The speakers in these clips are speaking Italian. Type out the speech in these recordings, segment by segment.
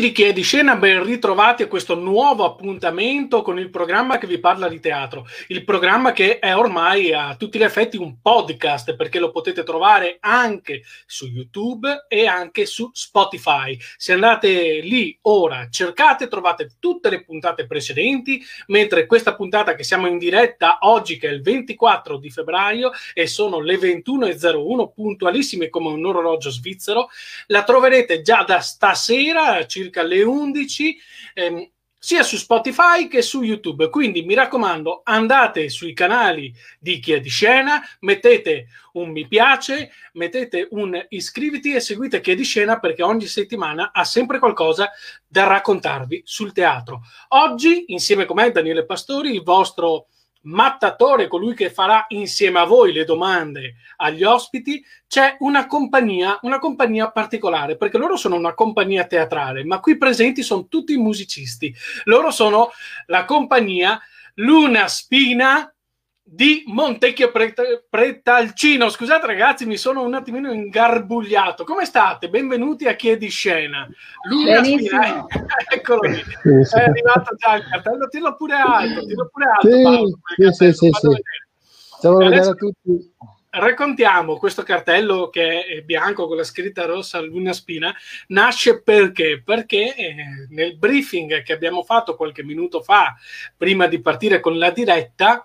Di Chi di Scena, ben ritrovati a questo nuovo appuntamento con il programma che vi parla di teatro. Il programma che è ormai a tutti gli effetti un podcast perché lo potete trovare anche su YouTube e anche su Spotify. Se andate lì ora, cercate, trovate tutte le puntate precedenti, mentre questa puntata che siamo in diretta oggi, che è il 24 di febbraio e sono le 21.01, puntualissime come un orologio svizzero, la troverete già da stasera circa alle 11. Ehm, sia su Spotify che su YouTube. Quindi mi raccomando, andate sui canali di Chi è di Scena, mettete un mi piace, mettete un iscriviti e seguite Chi è di Scena perché ogni settimana ha sempre qualcosa da raccontarvi sul teatro. Oggi, insieme con me, Daniele Pastori, il vostro mattatore, colui che farà insieme a voi le domande agli ospiti, c'è una compagnia, una compagnia particolare, perché loro sono una compagnia teatrale, ma qui presenti sono tutti musicisti. Loro sono la compagnia Luna Spina di Montecchio Pretalcino. Scusate ragazzi, mi sono un attimino ingarbugliato. Come state? Benvenuti a Chi è di Scena. Luna Spina, eccolo lì. È arrivato già il cartello, tiro pure alto, tiro pure alto. Sì, Paolo, sì, sì, sì, Ciao a tutti. Raccontiamo questo cartello che è bianco con la scritta rossa Luna Spina. Nasce perché? Perché eh, nel briefing che abbiamo fatto qualche minuto fa, prima di partire con la diretta,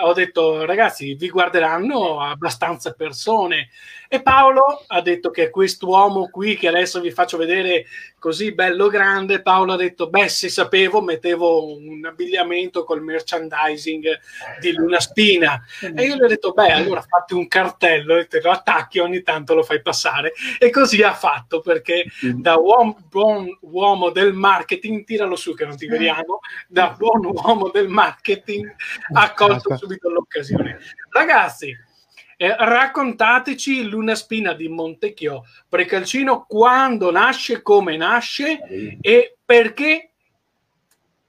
ho detto ragazzi vi guarderanno abbastanza persone e Paolo ha detto che quest'uomo qui che adesso vi faccio vedere così bello grande, Paolo ha detto beh se sapevo mettevo un abbigliamento col merchandising di Luna Spina. E io gli ho detto beh allora fatti un cartello e te lo attacchi ogni tanto lo fai passare. E così ha fatto perché da uomo, buon uomo del marketing tiralo su che non ti vediamo da buon uomo del marketing ha colto subito l'occasione. Ragazzi eh, raccontateci Luna Spina di Montecchio Precalcino quando nasce, come nasce e perché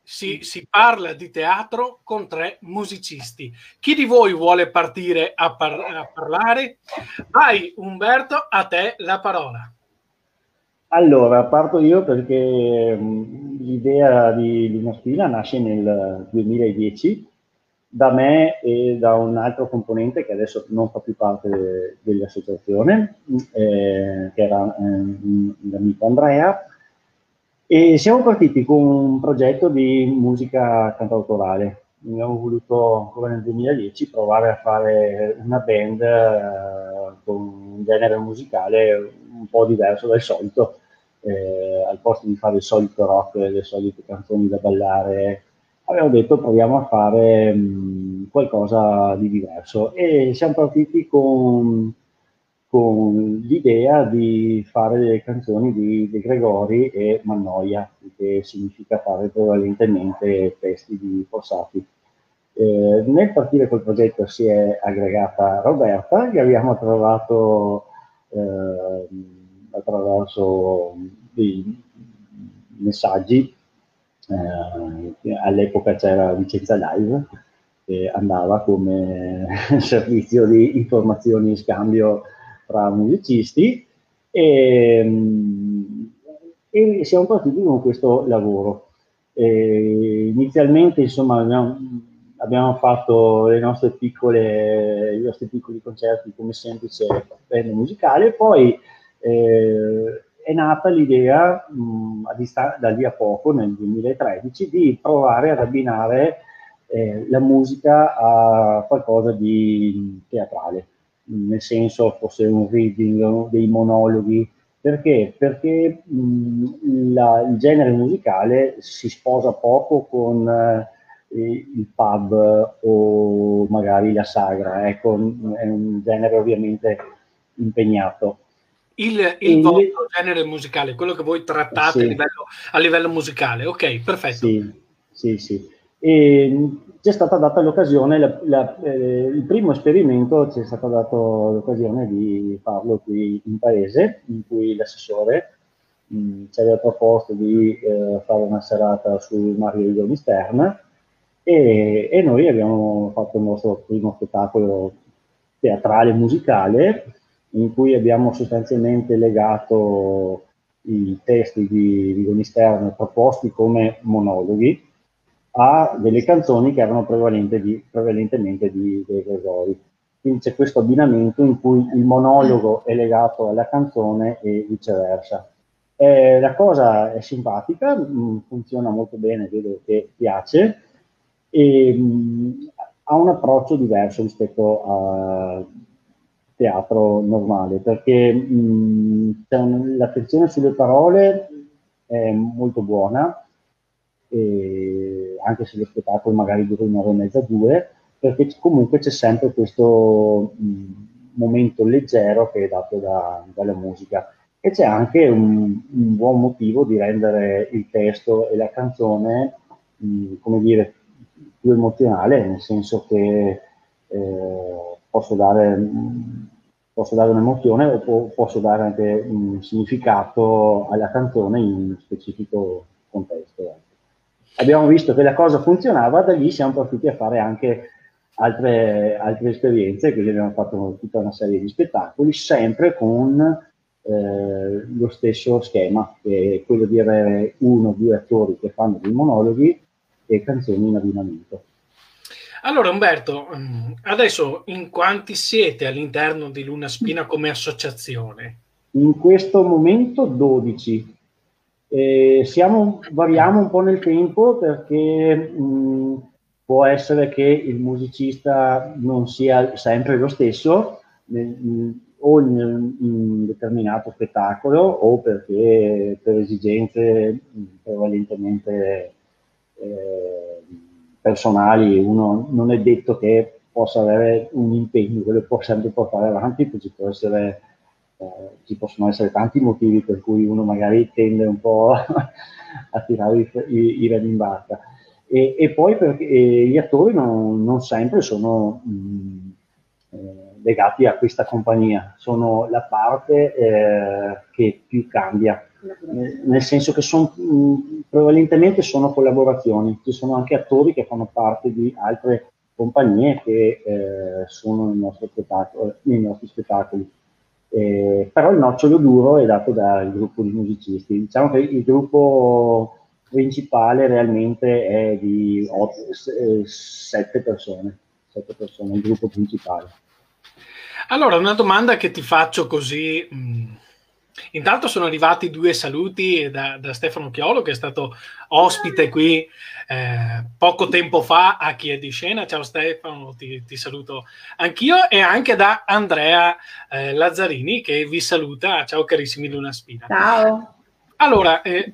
si, si, parla di teatro con tre musicisti. Chi di voi vuole partire a, par- a parlare? Vai Umberto, a te la parola. Allora, parto io perché mh, l'idea di Luna Spina nasce nel 2010 da me e da un altro componente che adesso non fa più parte dell'associazione, eh, che era eh, l'amico Andrea, e siamo partiti con un progetto di musica cantautorale. Abbiamo voluto, come nel 2010, provare a fare una band eh, con un genere musicale un po' diverso dal solito, eh, al posto di fare il solito rock, le solite canzoni da ballare abbiamo detto proviamo a fare mh, qualcosa di diverso e siamo partiti con, con, l'idea di fare delle canzoni di De Gregori e Mannoia, che significa fare prevalentemente testi di Fossati. Eh, nel partire col progetto si è aggregata Roberta, che abbiamo trovato eh, attraverso dei messaggi eh, all'epoca c'era Vicenza Live che andava come servizio di informazioni e scambio tra musicisti e, mm, e siamo partiti con questo lavoro. E inizialmente insomma abbiamo, abbiamo fatto piccole, i nostri piccoli concerti come semplice band musicale, poi eh, è nata l'idea mh, da lì a poco, nel 2013, di provare ad abbinare eh, la musica a qualcosa di teatrale, nel senso fosse un reading, dei monologhi. Perché? Perché mh, la, il genere musicale si sposa poco con eh, il pub o magari la sagra, ecco, è un genere ovviamente impegnato il, il vostro genere musicale, quello che voi trattate sì. a, livello, a, livello, musicale. Ok, perfetto. Sì, sì, sì. E ci è stata data l'occasione, la, la, eh, il primo esperimento ci è stata data l'occasione di farlo qui in paese, in cui l'assessore mh, mm, ci aveva proposto di eh, fare una serata sul Mario Idoni Stern e, e noi abbiamo fatto il nostro primo spettacolo teatrale musicale in cui abbiamo sostanzialmente legato i testi di Rigoni Stern proposti come monologhi a delle canzoni che erano di, prevalentemente di De Gregori. Quindi c'è questo abbinamento in cui il monologo è legato alla canzone e viceversa. Eh, la cosa è simpatica, mh, mm, funziona molto bene, vedo che piace e mh, mm, ha un approccio diverso rispetto al teatro normale perché mh, l'attenzione sulle parole è molto buona, anche se lo spettacolo magari dura un'ora e mezza, due, perché comunque c'è sempre questo mh, momento leggero che è dato da, dalla musica. E c'è anche un, un, buon motivo di rendere il testo e la canzone, mh, come dire, più emozionale, nel senso che eh, posso, dare, posso dare un'emozione o po- posso dare anche un significato alla canzone in un specifico contesto. Abbiamo visto che la cosa funzionava, da lì siamo partiti a fare anche altre, altre esperienze, quindi abbiamo fatto tutta una serie di spettacoli, sempre con eh, lo stesso schema, che è quello di avere uno o due attori che fanno dei monologhi e canzoni in abbinamento. Allora Umberto, mm, adesso in quanti siete all'interno di Luna Spina come associazione? In questo momento 12. Eh, siamo, variamo un po' nel tempo perché mh, mm, può essere che il musicista non sia sempre lo stesso mh, o in, un determinato spettacolo o perché per esigenze prevalentemente eh, personali uno non è detto che possa avere un impegno che lo può sempre portare avanti, ci, essere, eh, ci possono essere tanti motivi per cui uno magari tende un po' a tirare i, i, i remi in barca. E, e poi perché gli attori non, non sempre sono mh, mm, eh, legati a questa compagnia, sono la parte eh, che più cambia, nel senso che son, mh, prevalentemente sono collaborazioni, ci sono anche attori che fanno parte di altre compagnie che eh, sono nei nostri spettacoli. Eh, però il nocciolo duro è dato dal gruppo di musicisti. Diciamo che il gruppo principale realmente è di 7 eh, persone, 7 persone, il gruppo principale. Allora, una domanda che ti faccio così. Mh, intanto sono arrivati due saluti da, da, Stefano Chiolo, che è stato ospite qui eh, poco tempo fa a Chi è di scena. Ciao Stefano, ti, ti saluto anch'io, e anche da Andrea eh, Lazzarini, che vi saluta. Ciao carissimi Luna Spina. Ciao. Allora, eh,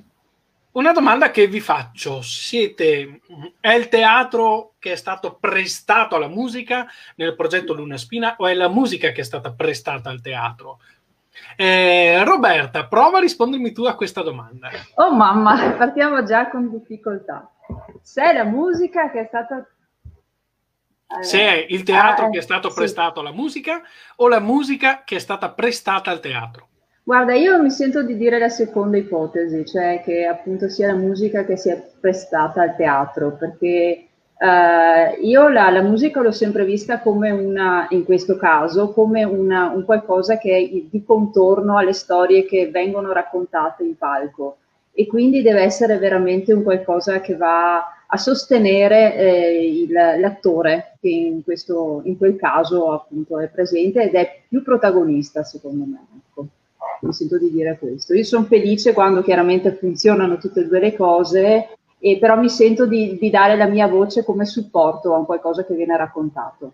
una domanda che vi faccio, siete, è il teatro che è stato prestato alla musica nel progetto Luna Spina o è la musica che è stata prestata al teatro? Eh, Roberta, prova a rispondermi tu a questa domanda. Oh mamma, partiamo già con difficoltà. Se è la musica che è stata... Eh, Se è il teatro eh, che è stato sì. prestato alla musica o la musica che è stata prestata al teatro? Guarda, io mi sento di dire la seconda ipotesi, cioè che appunto sia la musica che sia prestata al teatro, perché eh, io la, la, musica l'ho sempre vista come una, in questo caso, come una, un qualcosa che è di contorno alle storie che vengono raccontate in palco e quindi deve essere veramente un qualcosa che va a sostenere eh, il, l'attore che in, questo, in quel caso appunto è presente ed è più protagonista secondo me. Ecco mi sento di dire questo. Io sono felice quando chiaramente funzionano tutte e due le cose, e però mi sento di, di dare la mia voce come supporto a qualcosa che viene raccontato.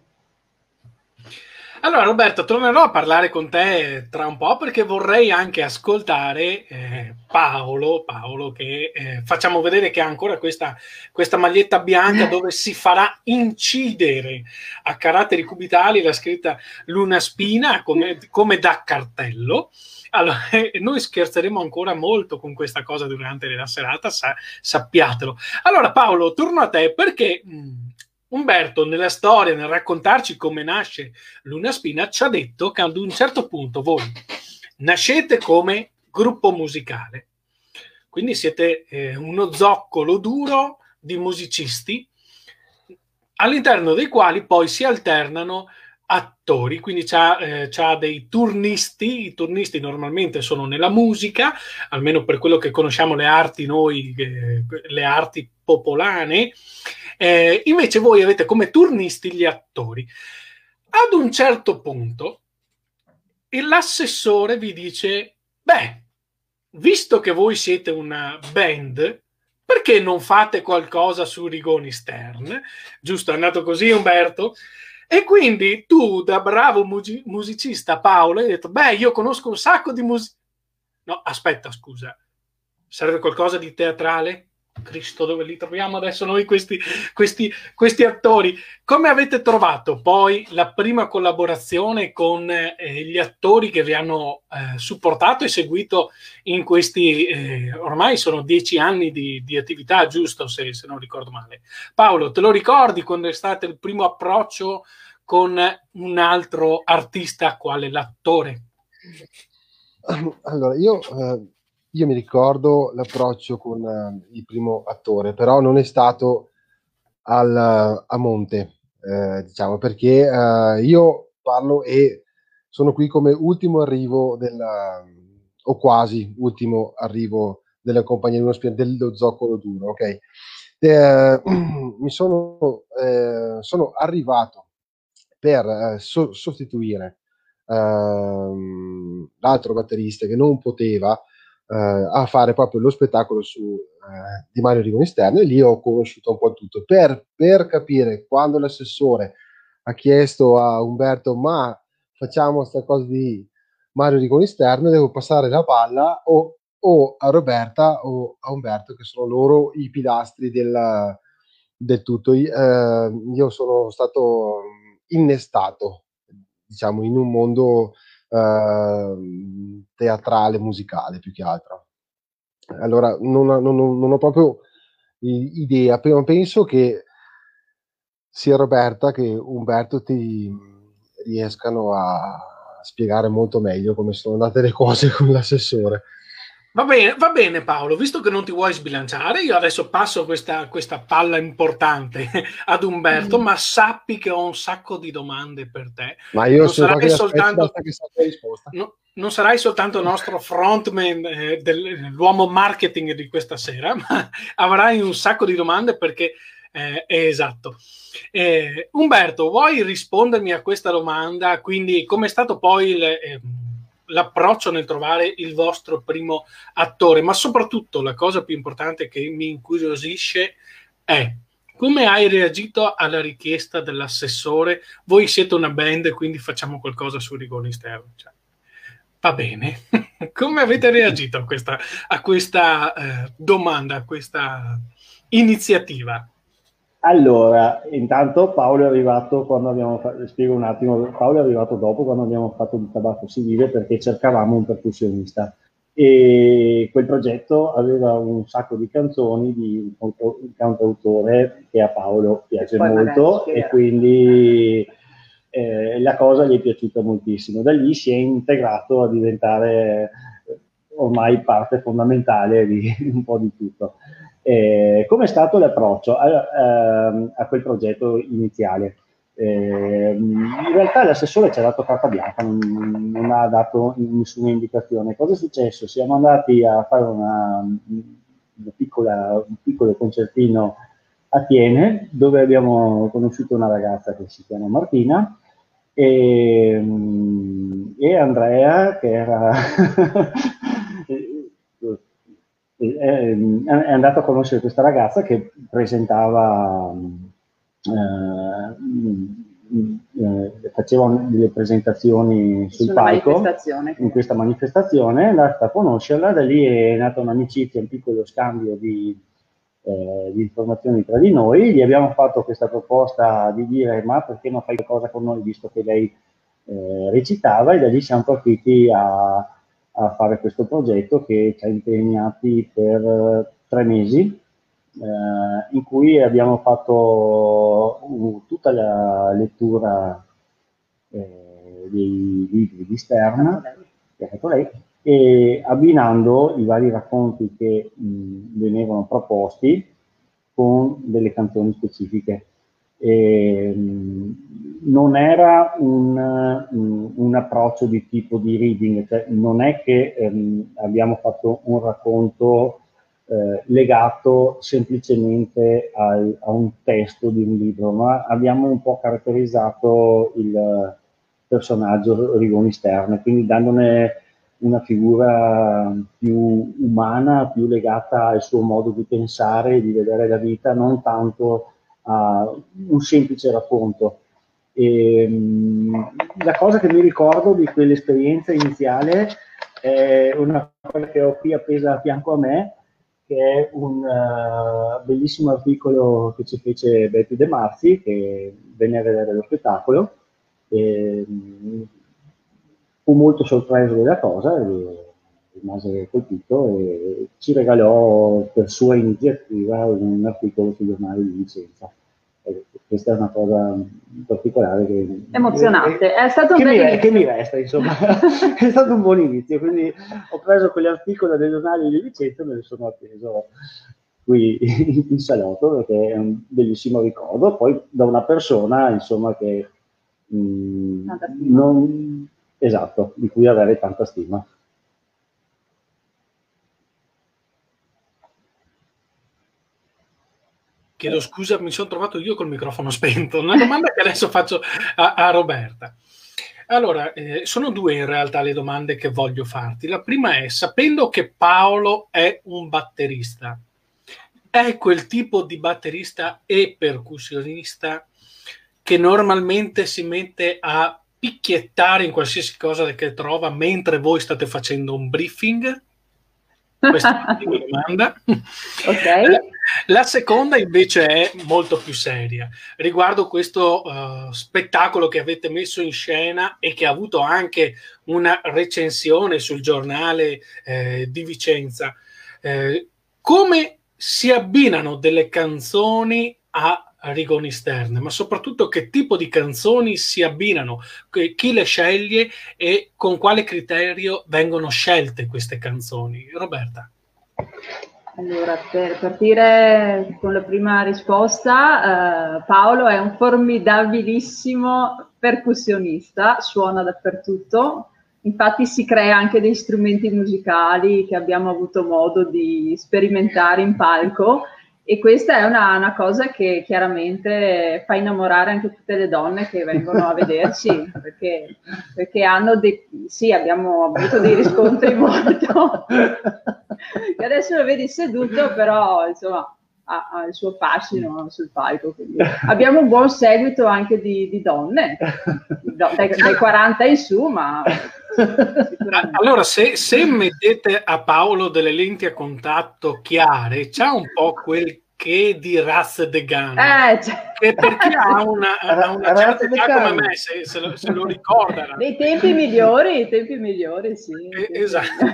Allora Roberto, tornerò a parlare con te tra un po' perché vorrei anche ascoltare eh, Paolo, Paolo che eh, facciamo vedere che ha ancora questa, questa, maglietta bianca dove si farà incidere a caratteri cubitali la scritta Luna Spina come, come da cartello. Allora, noi scherzeremo ancora molto con questa cosa durante la serata, sa- sappiatelo. Allora, Paolo, torno a te perché mh, mm, Umberto, nella storia, nel raccontarci come nasce Luna Spina, ci ha detto che ad un certo punto voi nascete come gruppo musicale. Quindi siete eh, uno zoccolo duro di musicisti all'interno dei quali poi si alternano attori, quindi c'ha, eh, c'ha, dei turnisti, i turnisti normalmente sono nella musica, almeno per quello che conosciamo le arti noi, eh, le arti popolane, eh, invece voi avete come turnisti gli attori. Ad un certo punto l'assessore vi dice, beh, visto che voi siete una band, perché non fate qualcosa su Rigoni Stern? Giusto, è andato così Umberto? E quindi tu, da bravo music- musicista Paolo, hai detto, beh, io conosco un sacco di musica. No, aspetta, scusa. Serve qualcosa di teatrale? Cristo, dove li troviamo adesso noi questi, questi, questi attori? Come avete trovato poi la prima collaborazione con eh, gli attori che vi hanno eh, supportato e seguito in questi, eh, ormai sono dieci anni di, di attività, giusto se, se, non ricordo male. Paolo, te lo ricordi quando è stato il primo approccio con un altro artista quale l'attore? Allora, io... Io mi ricordo l'approccio con uh, il primo attore, però non è stato al, a monte, eh, diciamo, perché uh, io parlo e sono qui come ultimo arrivo della, o quasi ultimo arrivo della compagnia dello zoccolo duro, ok? Eh, mi sono, eh, sono arrivato per eh, so- sostituire ehm, l'altro batterista che non poteva a fare proprio lo spettacolo su, eh, di Mario Rigoni Esterno e lì ho conosciuto un po' tutto. Per, per capire quando l'assessore ha chiesto a Umberto ma facciamo questa cosa di Mario Rigoni Esterno devo passare la palla? o, o, a Roberta o a Umberto che sono loro i pilastri del, del tutto. Eh, io sono stato innestato diciamo in un mondo Ehm, teatrale, musicale più che altro. Allora, non, non, non ho proprio idea, penso che sia Roberta che Umberto ti riescano a spiegare molto meglio come sono andate le cose con l'assessore. Va bene, va bene Paolo, visto che non ti vuoi sbilanciare, io adesso passo questa, questa palla importante ad Umberto, mm. ma sappi che ho un sacco di domande per te. Ma io non sarai soltanto no, non sarai soltanto nostro frontman eh, dell'uomo marketing di questa sera, ma avrai un sacco di domande perché eh, è esatto. Eh, Umberto, vuoi rispondermi a questa domanda? Quindi, come è stato poi il, eh, l'approccio nel trovare il vostro primo attore, ma soprattutto la cosa più importante che mi incuriosisce è come hai reagito alla richiesta dell'assessore? Voi siete una band, quindi facciamo qualcosa su Rigoni Esterno. Cioè, va bene. come avete reagito a questa, a questa eh, domanda, a questa iniziativa? Allora, intanto Paolo è arrivato quando abbiamo fatto, spiego un attimo, Paolo è arrivato dopo quando abbiamo fatto il tabacco si vive perché cercavamo un percussionista e quel progetto aveva un sacco di canzoni di un cantautore che a Paolo piace molto e quindi eh, la cosa gli è piaciuta moltissimo. Da lì si è integrato a diventare ormai parte fondamentale di un po' di tutto. Eh, Come è stato l'approccio a, a, ehm, a, quel progetto iniziale? Eh, in realtà l'assessore ci ha dato carta bianca, non, non, ha dato nessuna indicazione. Cosa è successo? Siamo andati a fare una, una piccola, un piccolo concertino a Tiene, dove abbiamo conosciuto una ragazza che si chiama Martina e, e Andrea, che era Ehm, è andato a conoscere questa ragazza che presentava, eh, eh, faceva delle presentazioni sul Sulla palco in questa manifestazione, è andata a conoscerla, da lì è nata un'amicizia, un piccolo scambio di, eh, di informazioni tra di noi, gli abbiamo fatto questa proposta di dire ma perché non fai qualcosa con noi visto che lei eh, recitava? E da lì siamo partiti a a fare questo progetto che ci ha impegnati per eh, tre mesi, eh, in cui abbiamo fatto uh, tutta la lettura eh, dei libri di Stern, e abbinando i vari racconti che mh, venivano proposti con delle canzoni specifiche. E, non era un, un, approccio di tipo di reading, cioè non è che ehm, abbiamo fatto un racconto eh, legato semplicemente al, a un testo di un libro, ma abbiamo un po' caratterizzato il personaggio Rigoni Sterne, quindi dandone una figura più umana, più legata al suo modo di pensare, di vedere la vita, non tanto a un semplice racconto. E, ehm, la cosa che mi ricordo di quell'esperienza iniziale è una cosa che ho qui appesa a fianco a me, che è un uh, bellissimo articolo che ci fece Betty De Marzi, che venne a vedere lo spettacolo. E, um, fu molto sorpreso della cosa, rimase colpito e ci regalò per sua iniziativa un articolo sui giornali di Vicenza. Questa è una cosa particolare che, emozionante. È stato un che, mi, che mi resta insomma. È stato un buon inizio quindi ho preso quell'articolo dei giornali di Vicenza e me ne sono appeso qui in salotto perché è un bellissimo ricordo. Poi da una persona insomma che mh, mm, non, esatto di cui avere tanta stima Chiedo scusa, mi sono trovato io col microfono spento. Una domanda che adesso faccio a, a Roberta. Allora, eh, sono due in realtà le domande che voglio farti. La prima è, sapendo che Paolo è un batterista, è quel tipo di batterista e percussionista che normalmente si mette a picchiettare in qualsiasi cosa che trova mentre voi state facendo un briefing? Questa è la prima domanda. Ok. La seconda invece è molto più seria, riguardo questo uh, spettacolo che avete messo in scena e che ha avuto anche una recensione sul giornale eh, di Vicenza. Eh, come si abbinano delle canzoni a Rigoni Stern, ma soprattutto che tipo di canzoni si abbinano, chi le sceglie e con quale criterio vengono scelte queste canzoni. Roberta. Allora, per partire con la prima risposta, eh, Paolo è un formidabilissimo percussionista, suona dappertutto, infatti si crea anche dei strumenti musicali che abbiamo avuto modo di sperimentare in palco e questa è una, una, cosa che chiaramente fa innamorare anche tutte le donne che vengono a vederci, perché, perché hanno dei, sì, abbiamo avuto dei riscontri molto, che adesso lo vedi seduto, però insomma ha, ha il suo fascino sul palco. Quindi. Abbiamo un buon seguito anche di, di donne, dai, dai 40 in su, ma allora, se, se, mettete a Paolo delle lenti a contatto chiare, c'ha un po' quel che di Raz de Gun, eh, cioè... che per chi ha una, ha una certa età come me, se, se, lo, se lo ricorda. Nei tempi migliori, i tempi migliori, sì. Eh, esatto.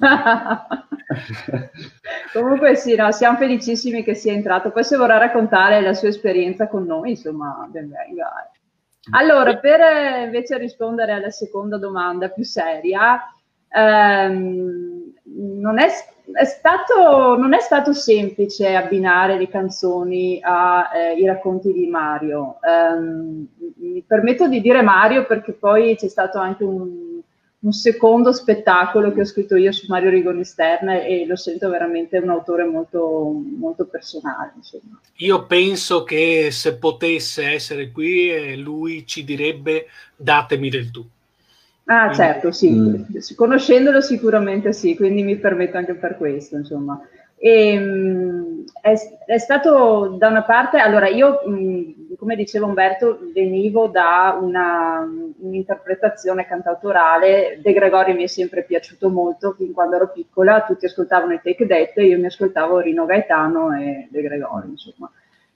Comunque sì, no, siamo felicissimi che sia entrato. Poi se vorrà raccontare la sua esperienza con noi, insomma, ben. Allora, per eh, invece rispondere alla seconda domanda più seria, ehm, non, è, è stato, non, è, stato, semplice abbinare le canzoni ai eh, racconti di Mario. Um, mi permetto di dire Mario perché poi c'è stato anche un un secondo spettacolo che ho scritto io su Mario Rigoni Stern e lo sento veramente un autore molto, molto personale. Insomma. Io penso che se potesse essere qui eh, lui ci direbbe datemi del tu. Ah quindi, certo, sì, mm. conoscendolo sicuramente sì, quindi mi permetto anche per questo, insomma. E, ehm, è, è, stato da una parte, allora io, come diceva Umberto, venivo da una, un'interpretazione cantautorale, De Gregori mi è sempre piaciuto molto, fin quando ero piccola, tutti ascoltavano i Take That, io mi ascoltavo Rino Gaetano e De Gregori, insomma.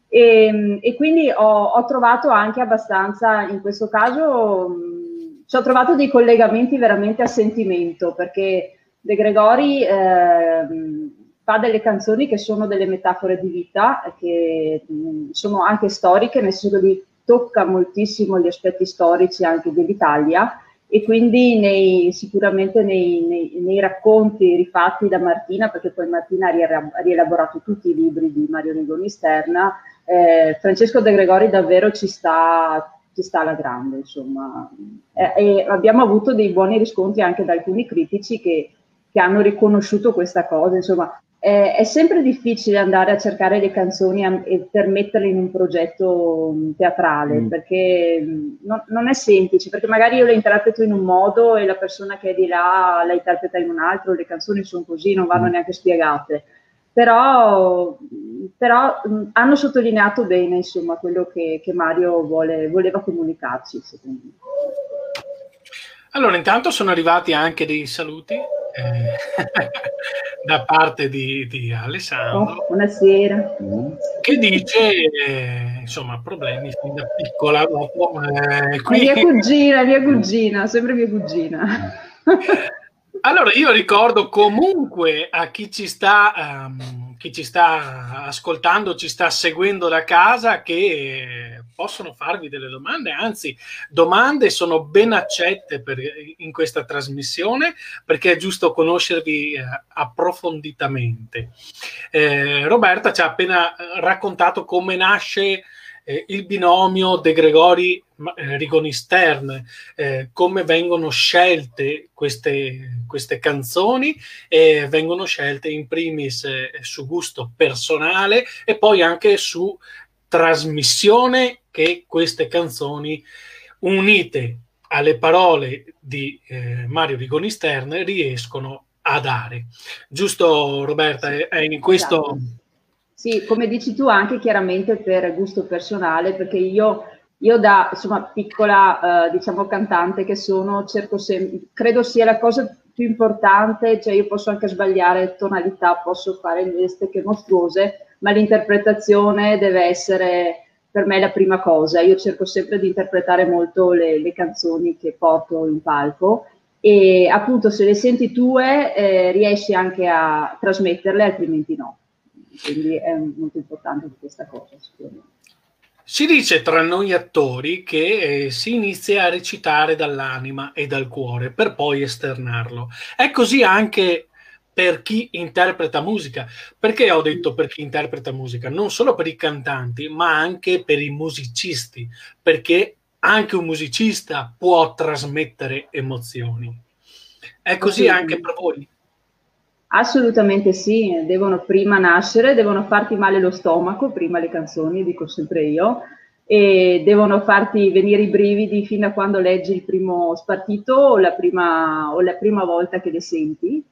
E, ehm, e quindi ho, ho, trovato anche abbastanza, in questo caso, mh, ci ho trovato dei collegamenti veramente a sentimento, perché De Gregori... Eh, fa delle canzoni che sono delle metafore di vita, che mh, sono anche storiche, nel senso che lui tocca moltissimo gli aspetti storici anche dell'Italia e quindi nei, sicuramente nei, nei, nei, racconti rifatti da Martina, perché poi Martina ha rielaborato tutti i libri di Mario Rigoni Sterna, eh, Francesco De Gregori davvero ci sta, ci sta alla grande, insomma. Eh, abbiamo avuto dei buoni riscontri anche da alcuni critici che, che hanno riconosciuto questa cosa, insomma. Eh, è sempre difficile andare a cercare le canzoni a, e per metterle in un progetto mm, teatrale, mm. perché mm, non, non, è semplice, perché magari io le interpreto in un modo e la persona che è di là la interpreta in un altro, le canzoni sono così, non vanno mm. neanche spiegate però, però mh, hanno sottolineato bene insomma, quello che, che Mario vuole, voleva comunicarci, secondo me. Allora, intanto sono arrivati anche dei saluti eh, da parte di, di Alessandro. Oh, buonasera. Che dice, eh, insomma, problemi fin da piccola. Dopo, eh, qui... Mia cugina, mia cugina, sempre mia cugina. Allora, io ricordo comunque a chi ci sta, um, chi ci sta ascoltando, ci sta seguendo da casa, che possono farvi delle domande, anzi, domande sono ben accette per, in questa trasmissione perché è giusto conoscervi eh, approfonditamente. Eh, Roberta ci ha appena raccontato come nasce eh, il binomio De Gregori eh, Rigoni Stern, eh, come vengono scelte queste, queste canzoni e vengono scelte in primis eh, su gusto personale e poi anche su trasmissione che queste canzoni unite alle parole di eh, Mario Rigoni Stern riescono a dare. Giusto Roberta? È in questo... Esatto sì, come dici tu, anche chiaramente per gusto personale, perché io, io da insomma, piccola, eh, diciamo, cantante che sono, sempre, credo sia la cosa più importante, cioè io posso anche sbagliare tonalità, posso fare le stecche mostruose, ma l'interpretazione deve essere per me la prima cosa. Io cerco sempre di interpretare molto le, le canzoni che porto in palco e appunto se le senti tue eh, riesci anche a trasmetterle, altrimenti no quindi è molto importante questa cosa sicuramente. Si dice tra noi attori che eh, si inizia a recitare dall'anima e dal cuore per poi esternarlo. È così anche per chi interpreta musica. Perché ho detto per chi interpreta musica? Non solo per i cantanti, ma anche per i musicisti, perché anche un musicista può trasmettere emozioni. È così anche per voi. Assolutamente sì, devono prima nascere, devono farti male lo stomaco, prima le canzoni, dico sempre io, e devono farti venire i brividi fino a quando leggi il primo spartito o la prima, o la prima volta che le senti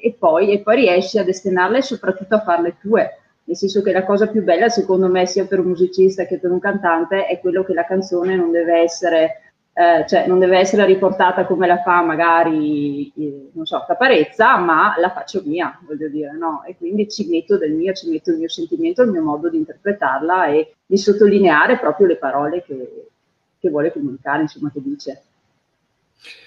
e, poi, e poi riesci ad esternarle e soprattutto a farle tue. Nel senso che la cosa più bella, secondo me, sia per un musicista che per un cantante, è quello che la canzone non deve essere eh, cioè non deve essere riportata come la fa magari, eh, non so, Caparezza, ma la faccio mia, voglio dire, no? E quindi ci metto del mio, ci metto il mio sentimento, il mio modo di interpretarla e di sottolineare proprio le parole che, che vuole comunicare, insomma, che dice.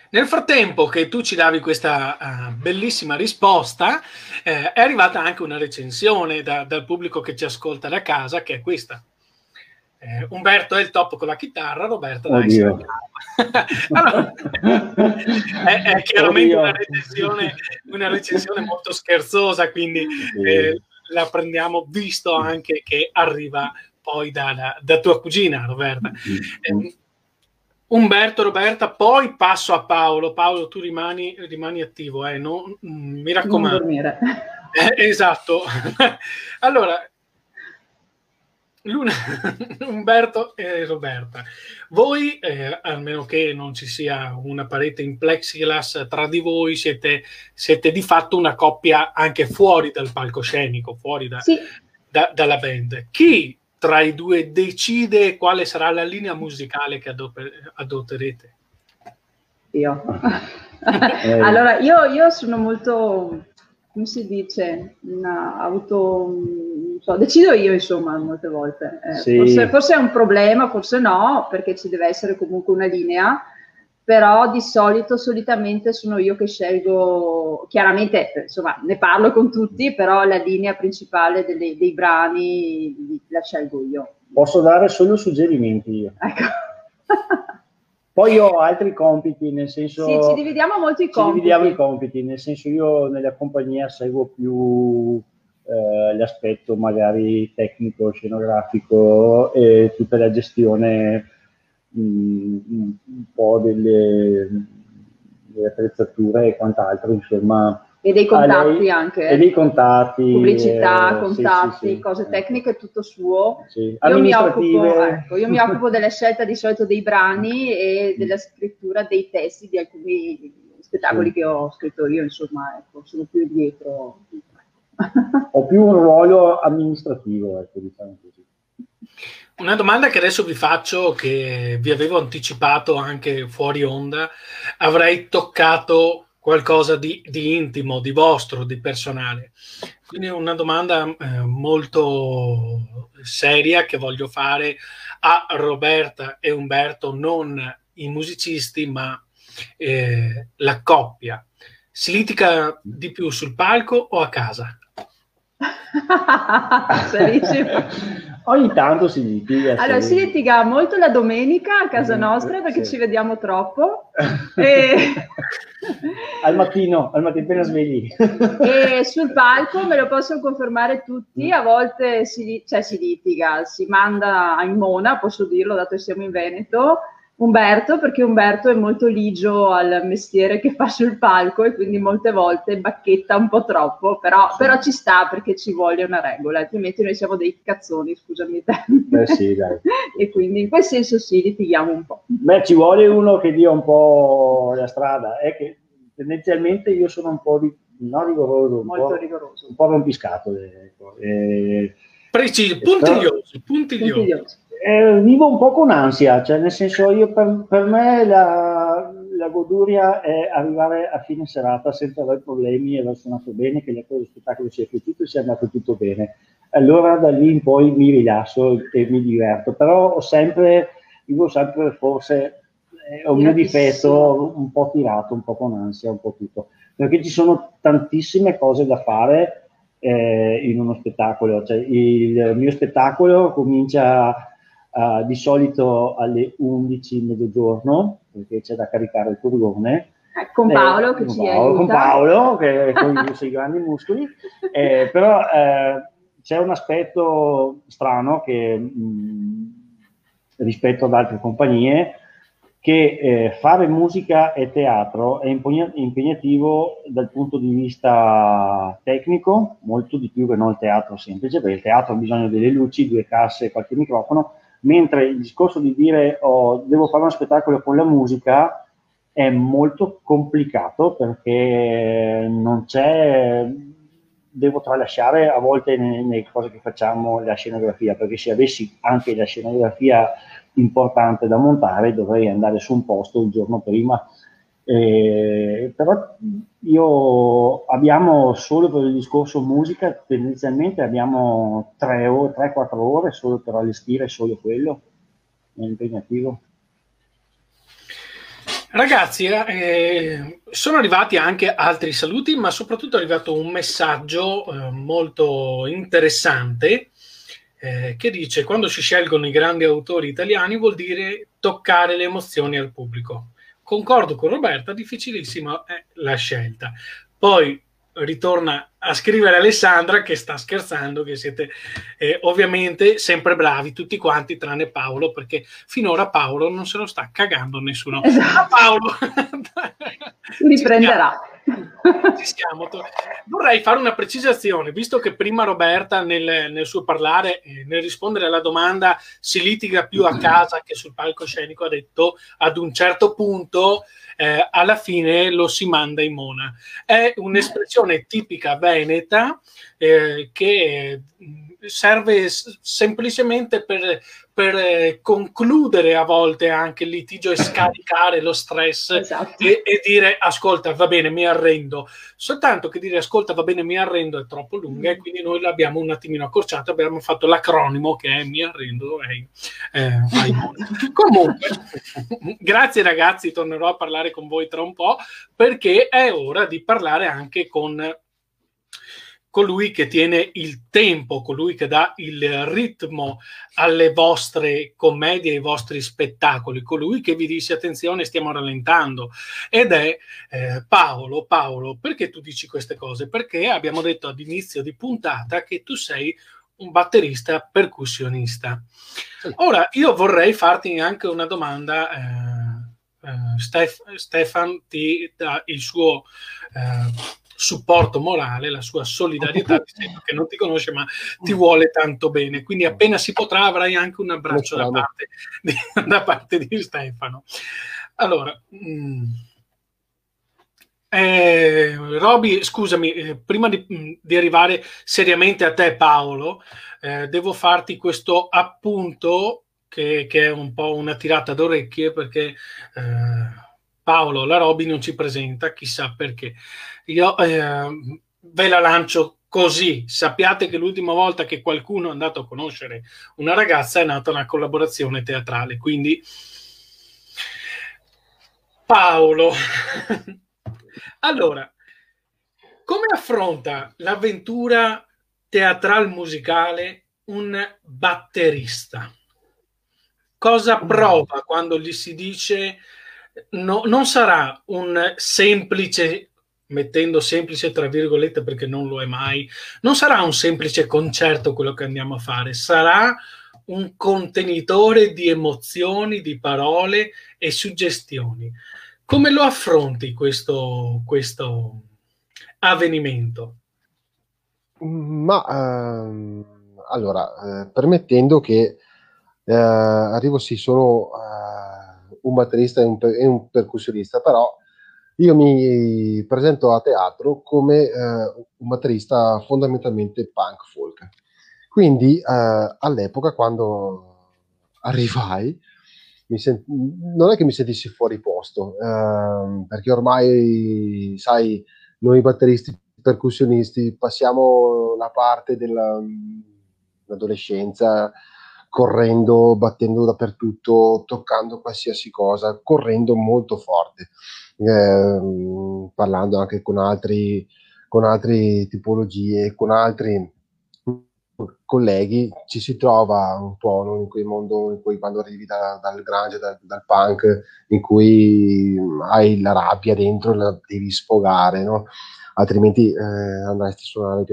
Nel frattempo che tu ci davi questa uh, bellissima risposta, eh, è arrivata anche una recensione da, dal pubblico che ci ascolta da casa, che è questa. Eh, Umberto è il top con la chitarra, Roberto dai, allora, è, è, chiaramente una recensione, una recensione, molto scherzosa, quindi eh, la prendiamo visto anche che arriva poi da, da, da tua cugina, Roberta. Eh, Umberto, Roberta, poi passo a Paolo. Paolo, tu rimani, rimani attivo, eh, non, mi raccomando. Eh, esatto. allora, Luna, Umberto e Roberta, voi, eh, almeno che non ci sia una parete in plexiglass tra di voi, siete, siete di fatto una coppia anche fuori dal palcoscenico, fuori da, sì. da, dalla band. Chi tra i due decide quale sarà la linea musicale che adotterete? Io. Eh. allora, io, io sono molto come si dice, una auto, so, decido io insomma molte volte. Eh, sì. forse, forse, è un problema, forse no, perché ci deve essere comunque una linea, però di solito, solitamente sono io che scelgo, chiaramente insomma ne parlo con tutti, però la linea principale delle, dei brani la scelgo io. Posso dare solo suggerimenti io. Ecco. Poi ho altri compiti, nel senso... Sì, ci dividiamo molto i compiti. Dividiamo i compiti, nel senso io nella compagnia seguo più eh, l'aspetto magari tecnico, scenografico e tutta la gestione mh, un po' delle, delle attrezzature e quant'altro, insomma. E dei contatti lei, anche. E dei contatti. Pubblicità, eh, contatti, sì, sì, cose tecniche, tutto suo. Io mi, occupo, ecco, io mi occupo della scelta di solito dei brani e della scrittura dei testi di alcuni spettacoli che ho scritto io, insomma, ecco, sono più dietro. Ho più un ruolo amministrativo, ecco, diciamo così. Una domanda che adesso vi faccio, che vi avevo anticipato anche fuori onda, avrei toccato qualcosa di, di intimo, di vostro, di personale. Quindi una domanda eh, molto seria che voglio fare a Roberta e Umberto, non i musicisti, ma eh, la coppia. Si litiga di più sul palco o a casa? Ogni tanto si litiga. Allora, si litiga molto la domenica a casa nostra perché sì. ci vediamo troppo. e... al mattino, al mattino appena svegli. e sul palco me lo possono confermare tutti, a volte si, cioè, si litiga, si manda in mona, posso dirlo dato che siamo in Veneto, Umberto, perché Umberto è molto ligio al mestiere che fa sul palco e quindi molte volte bacchetta un po' troppo, però, sì. però ci sta perché ci vuole una regola, altrimenti noi siamo dei cazzoni, scusami il termine. sì, dai. e quindi in quel senso sì, litighiamo un po'. Beh, ci vuole uno che dia un po' la strada, è che tendenzialmente io sono un po' di, non rigoroso, un molto po', rigoroso. Un po' rompiscato. Ecco. E, Preciso, puntiglioso, puntiglioso. puntiglioso eh, vivo un po' con ansia, cioè nel senso io per, per me la, la, goduria è arrivare a fine serata senza avere problemi e aver suonato bene, che lo spettacolo sia piaciuto e sia andato tutto bene. Allora da lì in poi mi rilasso e mi diverto, però ho sempre, vivo sempre forse è un mio difetto un po' tirato, un po' con ansia, un po' tutto, perché ci sono tantissime cose da fare eh, in uno spettacolo, cioè il mio spettacolo comincia uh, di solito alle 11 mezzogiorno, perché c'è da caricare il furgone. Eh, con Paolo eh, che con ci Paolo, aiuta. Con Paolo, che con i suoi grandi muscoli. Eh, però eh, c'è un aspetto strano che mh, rispetto ad altre compagnie, che eh, fare musica e teatro è impegnativo dal punto di vista tecnico, molto di più che non il teatro semplice, perché il teatro ha bisogno delle luci, due casse e qualche microfono, mentre il discorso di dire oh, devo fare uno spettacolo con la musica è molto complicato perché non c'è, devo tralasciare a volte nelle, cose che facciamo la scenografia, perché se avessi anche la scenografia importante da montare dovrei andare su un posto il giorno prima eh, però io abbiamo solo per il discorso musica, tendenzialmente abbiamo 3-4 ore solo per allestire solo quello, è impegnativo. Ragazzi, eh, sono arrivati anche altri saluti, ma soprattutto è arrivato un messaggio eh, molto interessante eh, che dice quando si scelgono i grandi autori italiani vuol dire toccare le emozioni al pubblico concordo con Roberta, difficilissima è la scelta. Poi ritorna a scrivere Alessandra che sta scherzando, che siete eh, ovviamente sempre bravi tutti quanti tranne Paolo perché finora Paolo non se lo sta cagando nessuno. Esatto. Paolo riprenderà. Ci siamo. Vorrei fare una precisazione, visto che prima Roberta nel, nel suo parlare, eh, nel rispondere alla domanda si litiga più a casa che sul palcoscenico, ha detto ad un certo punto eh, alla fine lo si manda in mona. È un'espressione tipica veneta eh, che serve semplicemente per, per eh, concludere a volte anche il litigio e scaricare lo stress esatto. e, e, dire ascolta va bene mi arrendo soltanto che dire ascolta va bene mi arrendo è troppo lunga mm. e quindi noi l'abbiamo un attimino accorciata abbiamo fatto l'acronimo che è mi arrendo e, eh, comunque grazie ragazzi tornerò a parlare con voi tra un po' perché è ora di parlare anche con colui che tiene il tempo, colui che dà il ritmo alle vostre commedie, ai vostri spettacoli, colui che vi dice attenzione, stiamo rallentando. Ed è eh, Paolo. Paolo, perché tu dici queste cose? Perché abbiamo detto ad inizio di puntata che tu sei un batterista percussionista. Ora, io vorrei farti anche una domanda. Eh, eh, Stef- Stefan ti dà il suo eh, supporto morale, la sua solidarietà, che non ti conosce ma ti vuole tanto bene. Quindi appena si potrà avrai anche un abbraccio da parte, di, da parte di Stefano. Allora, mh, mm, eh, Roby, scusami, eh, prima di, mm, di, arrivare seriamente a te Paolo, eh, devo farti questo appunto che, che, è un po' una tirata d'orecchie perché eh, Paolo la Roby non ci presenta, chissà perché. Io eh, ve la lancio così. Sappiate che l'ultima volta che qualcuno è andato a conoscere una ragazza è nata una collaborazione teatrale. Quindi Paolo, allora, come affronta l'avventura teatral musicale un batterista? Cosa prova quando gli si dice no, non sarà un semplice mettendo semplice tra virgolette perché non lo è mai, non sarà un semplice concerto quello che andiamo a fare, sarà un contenitore di emozioni, di parole e suggestioni. Come lo affronti questo, questo avvenimento? Ma ehm, allora, eh, permettendo che eh, arrivo sì solo eh, un batterista e un, e un, percussionista, però io mi presento a teatro come eh, un batterista fondamentalmente punk folk. Quindi eh, all'epoca quando arrivai, sent- non è che mi sentissi fuori posto, ehm, perché ormai, sai, noi batteristi percussionisti passiamo la parte dell'adolescenza correndo, battendo dappertutto, toccando qualsiasi cosa, correndo molto forte, eh, parlando anche con altri, con altre tipologie, con altri colleghi, ci si trova un po' in quel mondo in cui quando arrivi da, dal grunge, da, dal punk, in cui hai la rabbia dentro, la devi sfogare, no? altrimenti eh, andresti a suonare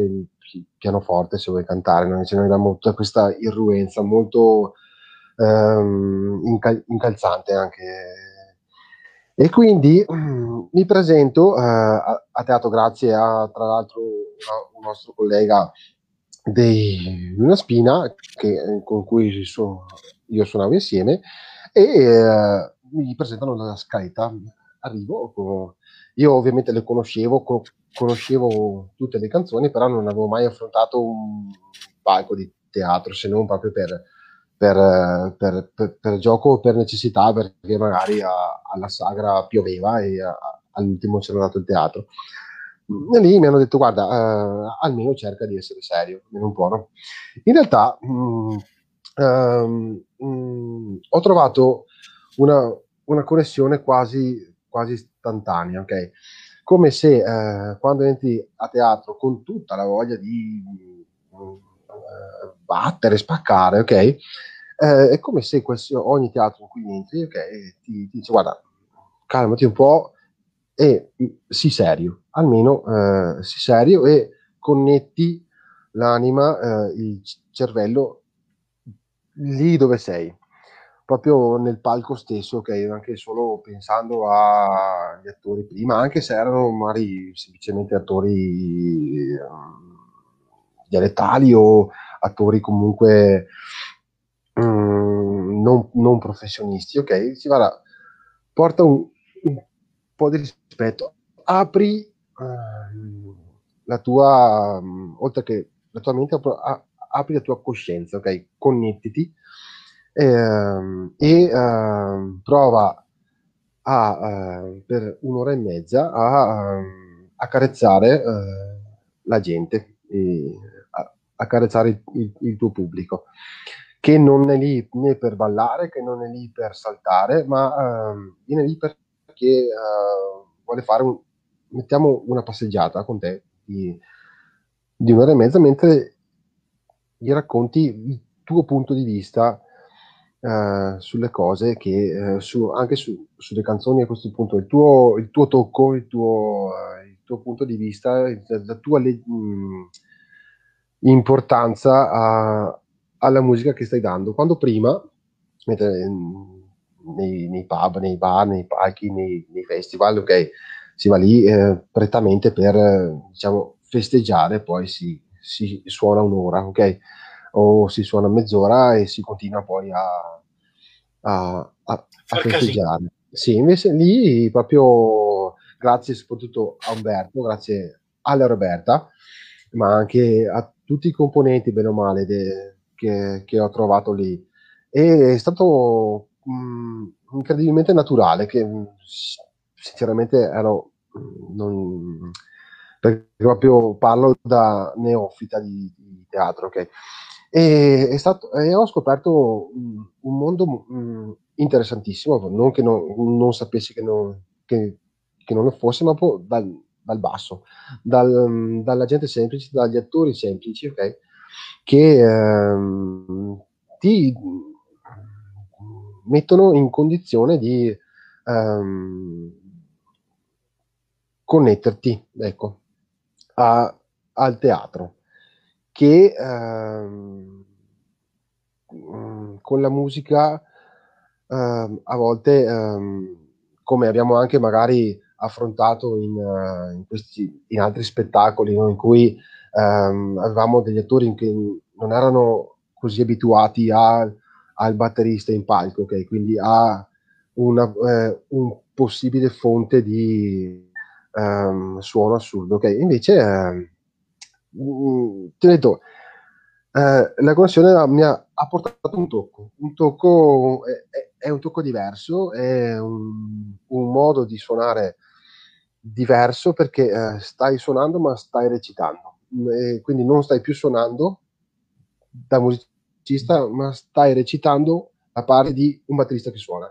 pianoforte se vuoi cantare, no? Cioè, noi abbiamo tutta questa irruenza molto ehm, incal- incalzante anche. E quindi mi presento eh, a, a, teatro grazie a, tra l'altro, un nostro collega di una spina che, con cui so, io suonavo insieme e eh, mi presentano la scaletta. Arrivo, io ovviamente le conoscevo, co- conoscevo tutte le canzoni, però non avevo mai affrontato un palco di teatro se non proprio per, per, per, per, per gioco o per necessità, perché magari a, alla sagra pioveva e a, all'ultimo c'era dato il teatro. E lì mi hanno detto: Guarda, eh, almeno cerca di essere serio, almeno un po'. No? In realtà, mh, mm, um, mh, ho trovato una, una connessione quasi, quasi istantanea, ok? Come se eh, quando entri a teatro con tutta la voglia di uh, battere, spaccare, ok? Eh, è come se qualsi, ogni teatro in cui entri, ok, ti, ti dice guarda, calmati un po' e sii serio, almeno eh, sii serio e connetti l'anima, eh, il cervello lì dove sei proprio nel palco stesso, ok, anche solo pensando agli attori prima, anche se erano magari semplicemente attori um, dialettali o attori comunque um, non, non, professionisti, ok, si va porta un, un, po' di rispetto, apri uh, la tua, um, oltre che la tua mente, apri la tua coscienza, ok, connettiti ehm, e ehm, prova a, eh, per un'ora e mezza a, ehm, accarezzare eh, la gente, a, accarezzare il, il, il, tuo pubblico, che non è lì né per ballare, che non è lì per saltare, ma ehm, viene lì perché eh, vuole fare un, mettiamo una passeggiata con te di di un'ora e mezza mentre gli racconti il tuo punto di vista eh, sulle cose che eh, su, anche su, sulle canzoni a questo punto il tuo, il tuo tocco, il tuo, eh, il tuo, punto di vista, la tua le, mh, mm, importanza a, alla musica che stai dando. Quando prima, mentre, nei, nei, pub, nei bar, nei palchi, nei, nei festival, ok, si va lì eh, prettamente per diciamo, festeggiare, poi si, si suona un'ora, ok? O si suona mezz'ora e si continua poi a, a, a, a festeggiare. Sì, invece lì proprio grazie soprattutto a Umberto, grazie alla Roberta, ma anche a tutti i componenti, bene o male, de, che, che, ho trovato lì. E è stato mh, mm, incredibilmente naturale, che sinceramente ero... Non, perché proprio parlo da neofita di, di teatro, ok? E, stato, e, ho scoperto un, mondo mh, interessantissimo, non che non, non sapessi che non, che, che non lo fosse, ma proprio dal, dal basso, dal, dalla gente semplice, dagli attori semplici, ok? Che ehm, ti mettono in condizione di ehm, connetterti, ecco, a, al teatro, che ehm, con la musica ehm, a volte, ehm, come abbiamo anche magari affrontato in, uh, in, questi, in altri spettacoli no? in cui ehm, avevamo degli attori che non erano così abituati a, al batterista in palco, okay? quindi a una, eh, un possibile fonte di um, suono assurdo. Okay? Invece, eh, ti ho detto, eh, la connessione mi ha, ha, portato un tocco, un tocco è, è un tocco diverso, è un, un, modo di suonare diverso perché eh, stai suonando ma stai recitando, e quindi non stai più suonando da musicista ma stai recitando la parte di un batterista che suona.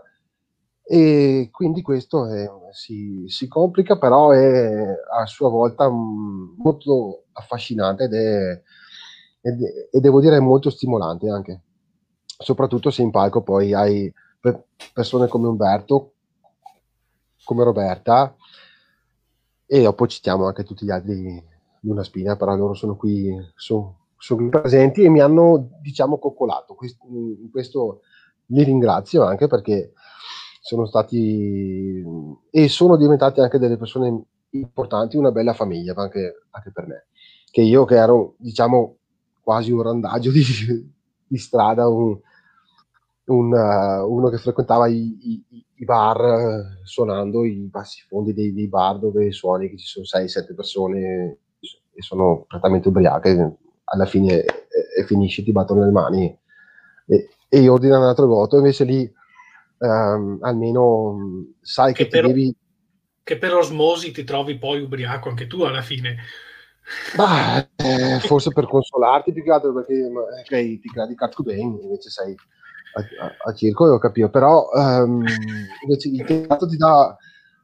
E quindi questo è, si, si, complica, però è a sua volta molto affascinante ed è, ed è, e devo dire molto stimolante anche, soprattutto se in palco poi hai persone come Umberto, come Roberta, e dopo citiamo anche tutti gli altri di una spina, però loro sono qui, sono, sono presenti e mi hanno, diciamo, coccolato. Questo, questo li ringrazio anche perché sono stati e sono diventati anche delle persone importanti, una bella famiglia anche, anche per me. Che io che ero, diciamo, quasi un randaggio di, di strada, un, un, uh, uno che frequentava i, i, i bar uh, suonando i bassi fondi dei, dei, bar dove suoni che ci sono 6-7 persone e sono prettamente ubriache, alla fine e, finisci, ti battono le mani e, e io ordino un altro voto, invece lì um, almeno sai che, che per, devi... Che per osmosi ti trovi poi ubriaco anche tu alla fine. Bah, eh, forse per consolarti più che altro perché okay, ti credi Kurt Cobain invece sei a, a, a circo ho capito però um, invece il teatro ti dà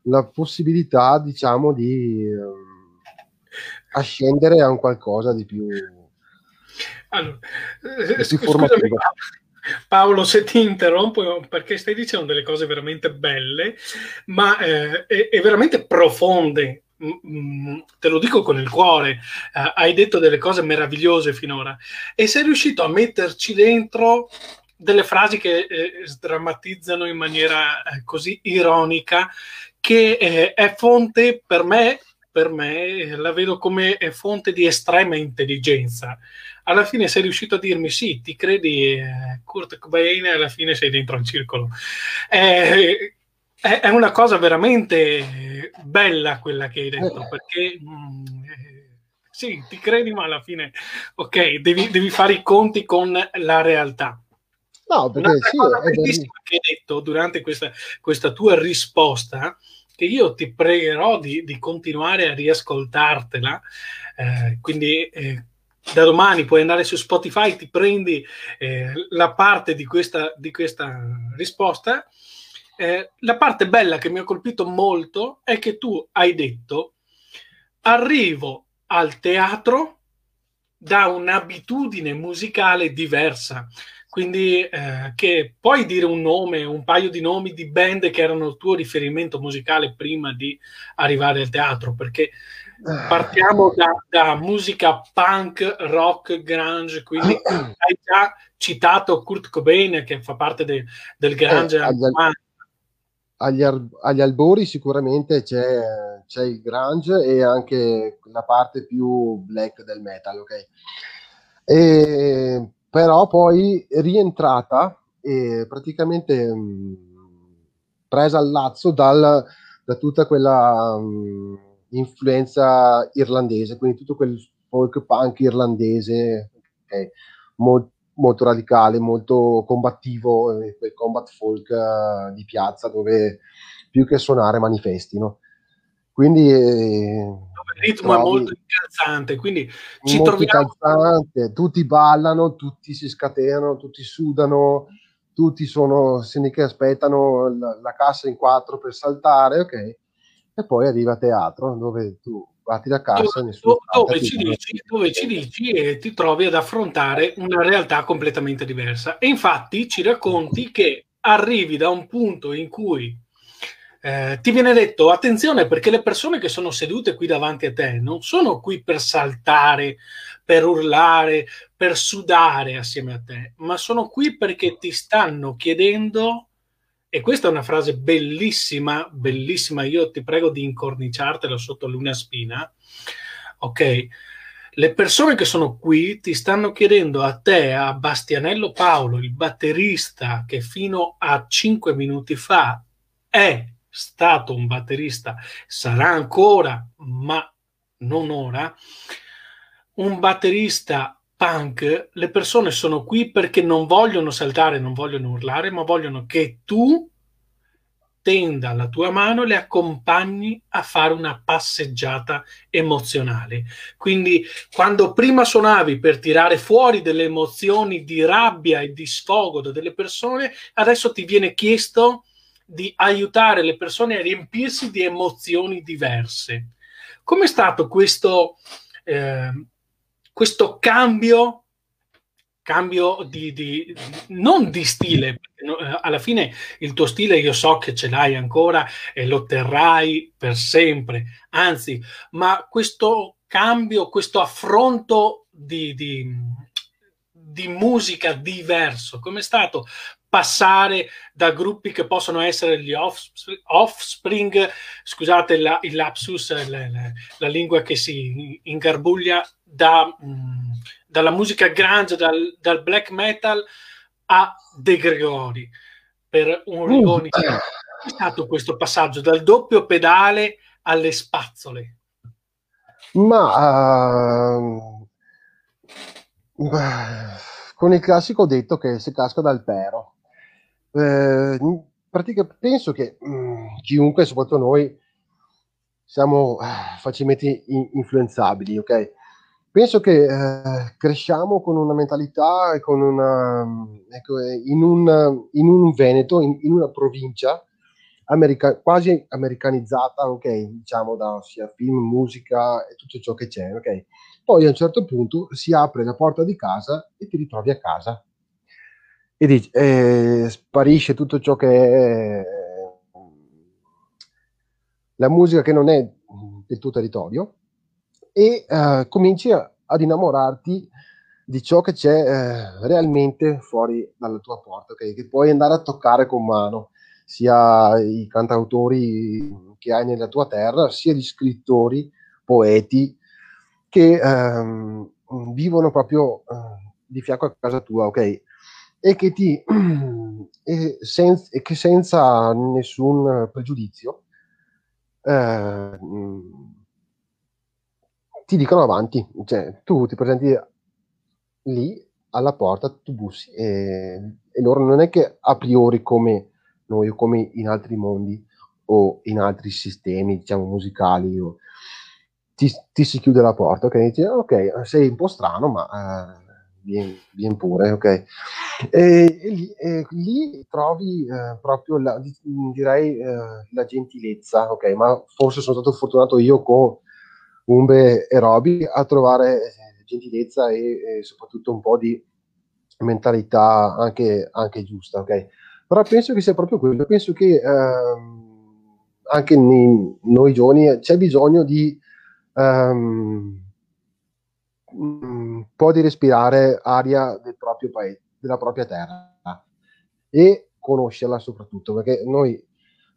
la possibilità diciamo di um, ascendere a un qualcosa di più allora, di più formativo Paolo, se ti interrompo perché stai dicendo delle cose veramente belle, ma eh, e, e, veramente profonde. Mm, mm, te lo dico con il cuore, eh, hai detto delle cose meravigliose finora e sei riuscito a metterci dentro delle frasi che eh, sdrammatizzano in maniera eh, così ironica che eh, è fonte per me per me la vedo come fonte di estrema intelligenza alla fine sei riuscito a dirmi sì, ti credi eh, Kurt Cobain e alla fine sei dentro al circolo. Eh, è, una cosa veramente bella quella che hai detto, eh. perché mh, mm, eh, sì, ti credi, ma alla fine, ok, devi, devi fare i conti con la realtà. No, perché sì, cosa bellissima che hai detto durante questa, questa tua risposta, che io ti pregherò di, di continuare a riascoltartela, eh, quindi eh, da domani puoi andare su Spotify, ti prendi eh, la parte di questa, di questa risposta. Eh, la parte bella che mi ha colpito molto è che tu hai detto arrivo al teatro da un'abitudine musicale diversa. Quindi eh, che puoi dire un nome, un paio di nomi di band che erano il tuo riferimento musicale prima di arrivare al teatro, perché partiamo da, da musica punk, rock, grunge, quindi hai già citato Kurt Cobain che fa parte de, del grunge. Eh, agli, agli, agli, albori sicuramente c'è, c'è, il grunge e anche la parte più black del metal, ok? E, però poi rientrata e praticamente mh, mm, presa al lazzo dal, da tutta quella... Mh, mm, influenza irlandese, quindi tutto quel folk punk irlandese, okay, molto, molto radicale, molto combattivo, eh, quel combat folk uh, di piazza dove più che suonare manifestino. Quindi eh, il ritmo trovi, è molto incalzante, quindi ci molto troviamo... Calzante, tutti ballano, tutti si scatenano, tutti sudano, tutti sono se che aspettano la, la, cassa in quattro per saltare, ok? e poi arriva a teatro dove tu parti da casa dove, dove, ci dici, dove ci dici e ti trovi ad affrontare una realtà completamente diversa. E infatti ci racconti che arrivi da un punto in cui eh, ti viene detto attenzione perché le persone che sono sedute qui davanti a te non sono qui per saltare, per urlare, per sudare assieme a te, ma sono qui perché ti stanno chiedendo e questa è una frase bellissima, bellissima. Io ti prego di incorniciartela sotto l'una spina. Ok, le persone che sono qui ti stanno chiedendo a te, a Bastianello Paolo, il batterista che fino a cinque minuti fa è stato un batterista, sarà ancora, ma non ora, un batterista punk, le persone sono qui perché non vogliono saltare, non vogliono urlare, ma vogliono che tu tenda la tua mano e le accompagni a fare una passeggiata emozionale. Quindi quando prima suonavi per tirare fuori delle emozioni di rabbia e di sfogo da delle persone, adesso ti viene chiesto di aiutare le persone a riempirsi di emozioni diverse. Com'è stato questo eh, questo cambio cambio di, di, non di stile, eh, alla fine il tuo stile io so che ce l'hai ancora e lo terrai per sempre, anzi, ma questo cambio, questo affronto di, di, di musica diverso, come è stato passare da gruppi che possono essere gli offspring, scusate la, il lapsus, la, la, la, lingua che si ingarbuglia, da, mh, mm, dalla musica grunge, dal, dal, black metal a De Gregori per un. Rigoni. Uh. È stato questo passaggio dal doppio pedale alle spazzole? Ma uh, con il classico detto che si casca dal pero. Eh, pratica, penso che mh, mm, chiunque, soprattutto noi, siamo eh, facilmente in- influenzabili, ok? Penso che eh, cresciamo con una mentalità, con una, ecco, in, un, in un Veneto, in, in una provincia america- quasi americanizzata, ok? Diciamo da sia film, musica e tutto ciò che c'è, ok? Poi a un certo punto si apre la porta di casa e ti ritrovi a casa e dici, eh, sparisce tutto ciò che è la musica che non è del tuo territorio e uh, cominci a, ad innamorarti di ciò che c'è uh, realmente fuori dalla tua porta, okay? che puoi andare a toccare con mano, sia i cantautori che hai nella tua terra, sia gli scrittori, poeti che um, vivono proprio uh, di fianco a casa tua, ok? e che, ti, e senza, e che senza nessun pregiudizio eh, ti dicono avanti, cioè tu ti presenti lì alla porta, tu bussi e, e loro non è che a priori come noi o come in altri mondi o in altri sistemi diciamo musicali o, ti, ti, si chiude la porta, ok? Dici, ok, sei un po' strano, ma eh, vieni, vieni pure, ok? E, e, lì, e lì, trovi eh, proprio, la, direi, eh, la gentilezza, ok? Ma forse sono stato fortunato io con Umbe e Roby a trovare gentilezza e, e, soprattutto un po' di mentalità anche, anche giusta, ok? Però penso che sia proprio quello, penso che ehm, anche nei, noi giovani c'è bisogno di um, un po' di respirare aria del proprio paese, della propria terra e conoscerla soprattutto, perché noi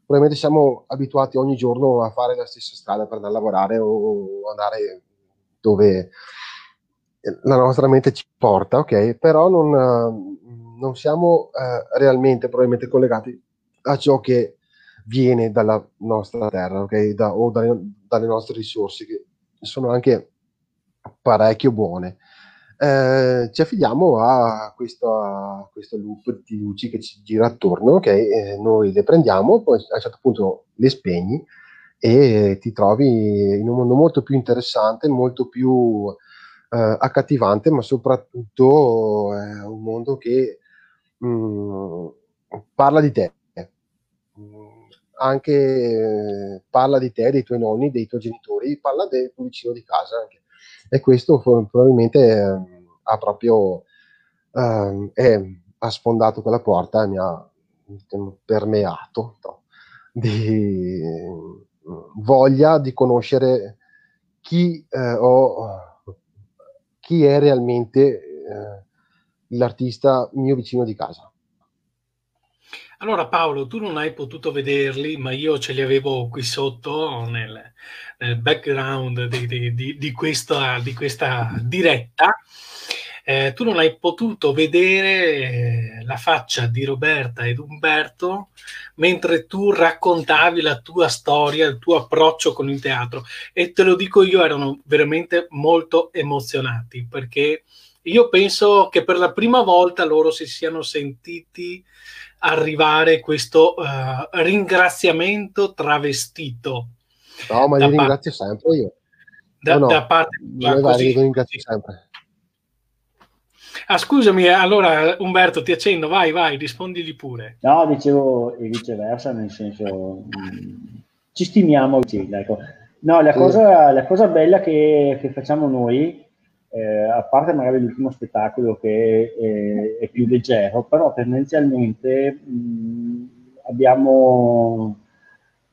probabilmente siamo abituati ogni giorno a fare la stessa strada per andare a lavorare o andare dove la nostra mente ci porta, ok? Però non, non siamo eh, realmente probabilmente collegati a ciò che viene dalla nostra terra, ok? Da, o dalle, dalle nostre risorse, che sono anche parecchio buone. Eh, ci affidiamo a questo, a questo, loop di luci che ci gira attorno, che eh, noi le prendiamo, poi a un certo punto le spegni e ti trovi in un mondo molto più interessante, molto più eh, accattivante, ma soprattutto è eh, un mondo che mh, mm, parla di te. Anche eh, parla di te, dei tuoi nonni, dei tuoi genitori, parla del tuo vicino di casa anche e questo probabilmente eh, ha proprio eh, è, ha sfondato quella porta e mi ha permeato no, di voglia di conoscere chi, eh, ho, chi è realmente eh, l'artista mio vicino di casa. Allora Paolo, tu non hai potuto vederli, ma io ce li avevo qui sotto nel, nel background di, di, di, di, questa, di questa diretta. Eh, tu non hai potuto vedere eh, la faccia di Roberta ed Umberto mentre tu raccontavi la tua storia, il tuo approccio con il teatro e te lo dico io, erano veramente molto emozionati perché io penso che per la prima volta loro si siano sentiti arrivare questo uh, ringraziamento travestito. No, ma li ringrazio sempre io. Da, no, no, da parte io così, ringrazio sempre. Ah, scusami, allora Umberto ti accendo, vai, vai, rispondigli pure. No, dicevo e viceversa, nel senso mh, mm, ci stimiamo. Ecco. No, la, sì. cosa, la cosa bella che, che facciamo noi eh, a parte magari l'ultimo spettacolo che è, è più leggero, però tendenzialmente mh, abbiamo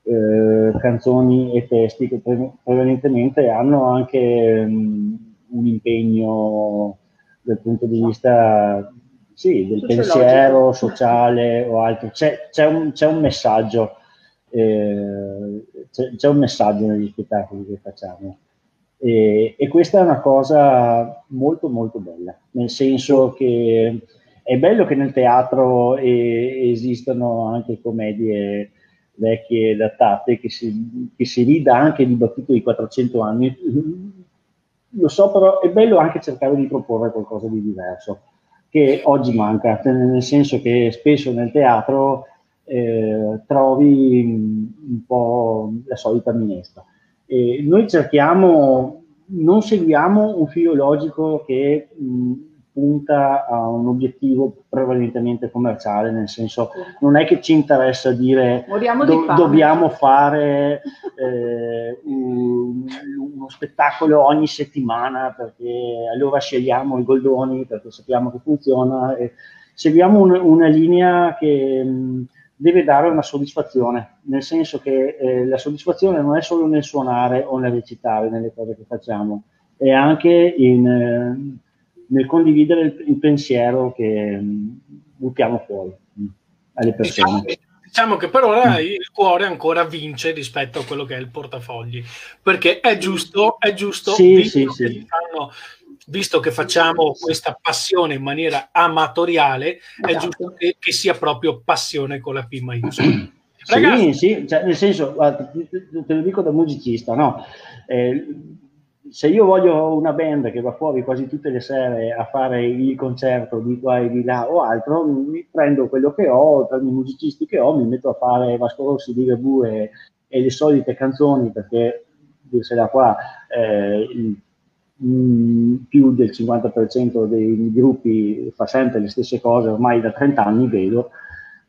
eh, canzoni e testi che pre- prevalentemente hanno anche mh, un impegno dal punto di vista sì, del pensiero sociale o altro. C'è, c'è, un, c'è un, messaggio, eh, c'è, c'è un messaggio negli spettacoli che facciamo. E, e, questa è una cosa molto molto bella, nel senso che è bello che nel teatro e, esistano anche commedie vecchie datate, che si, che si rida anche di battute di 400 anni. Lo so, però è bello anche cercare di proporre qualcosa di diverso, che oggi manca, nel senso che spesso nel teatro eh, trovi un po' la solita minestra. E noi cerchiamo, non seguiamo un filo logico che mh, punta a un obiettivo prevalentemente commerciale, nel senso non è che ci interessa dire do, dobbiamo fare eh, un, uno spettacolo ogni settimana perché allora scegliamo i goldoni perché sappiamo che funziona. Seguiamo un, una linea che mh, deve dare una soddisfazione, nel senso che eh, la soddisfazione non è solo nel suonare o nel recitare, nelle cose che facciamo, è anche in, eh, nel condividere il, il pensiero che mh, mm, buttiamo fuori mh, mm, alle persone. Diciamo, diciamo che per ora mm. il cuore ancora vince rispetto a quello che è il portafogli, perché è giusto, è giusto sì, sì, sì. Fanno, visto che facciamo questa passione in maniera amatoriale, esatto. è giusto che, che, sia proprio passione con la P maiuscola. Ragazzi, sì, sì, cioè, nel senso, guarda, te lo dico da musicista, no? Eh, se io voglio una band che va fuori quasi tutte le sere a fare il concerto di qua e di là o altro, mi prendo quello che ho, prendo i musicisti che ho, mi metto a fare Vasco Rossi, di e, e le solite canzoni, perché dirsela qua, eh, il mm, più del 50% dei gruppi fa sempre le stesse cose, ormai da 30 anni vedo,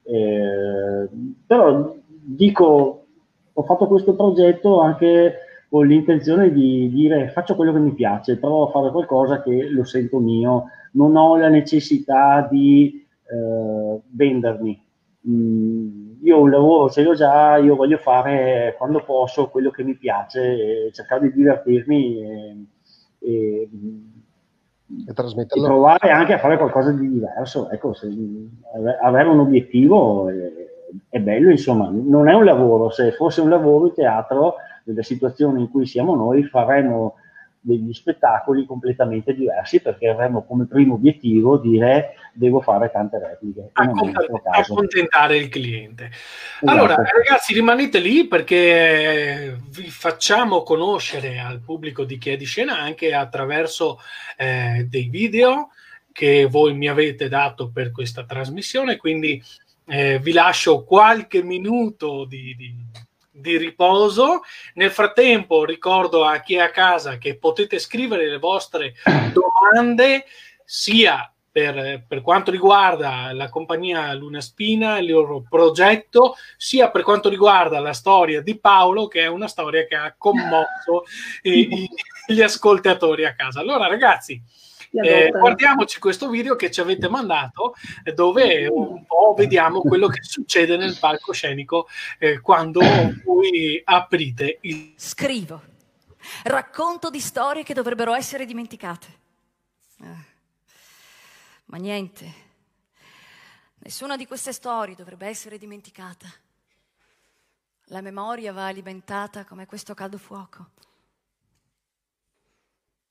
eh, però dico, ho fatto questo progetto anche con l'intenzione di dire faccio quello che mi piace, provo a fare qualcosa che lo sento mio, non ho la necessità di eh, vendermi. Mm, io un lavoro ce l'ho già, io voglio fare quando posso quello che mi piace, cercare di divertirmi e, e, e, e provare anche a fare qualcosa di diverso. Ecco, se, avere un obiettivo è, è bello, insomma, non è un lavoro, se fosse un lavoro il teatro delle situazioni in cui siamo noi, faremo degli spettacoli completamente diversi perché avremo come primo obiettivo dire devo fare tante repliche. Accontentare il cliente. Esatto. Allora ragazzi rimanete lì perché vi facciamo conoscere al pubblico di chi è di scena anche attraverso eh, dei video che voi mi avete dato per questa trasmissione, quindi eh, vi lascio qualche minuto di, di di riposo. Nel frattempo ricordo a chi è a casa che potete scrivere le vostre domande sia per, per, quanto riguarda la compagnia Luna Spina, il loro progetto, sia per quanto riguarda la storia di Paolo, che è una storia che ha commosso i, gli ascoltatori a casa. Allora ragazzi, eh, guardiamoci questo video che ci avete mandato eh, dove un po' vediamo quello che succede nel palcoscenico eh, quando voi aprite il... Scrivo, racconto di storie che dovrebbero essere dimenticate. Eh, ma niente, nessuna di queste storie dovrebbe essere dimenticata. La memoria va alimentata come questo caldo fuoco.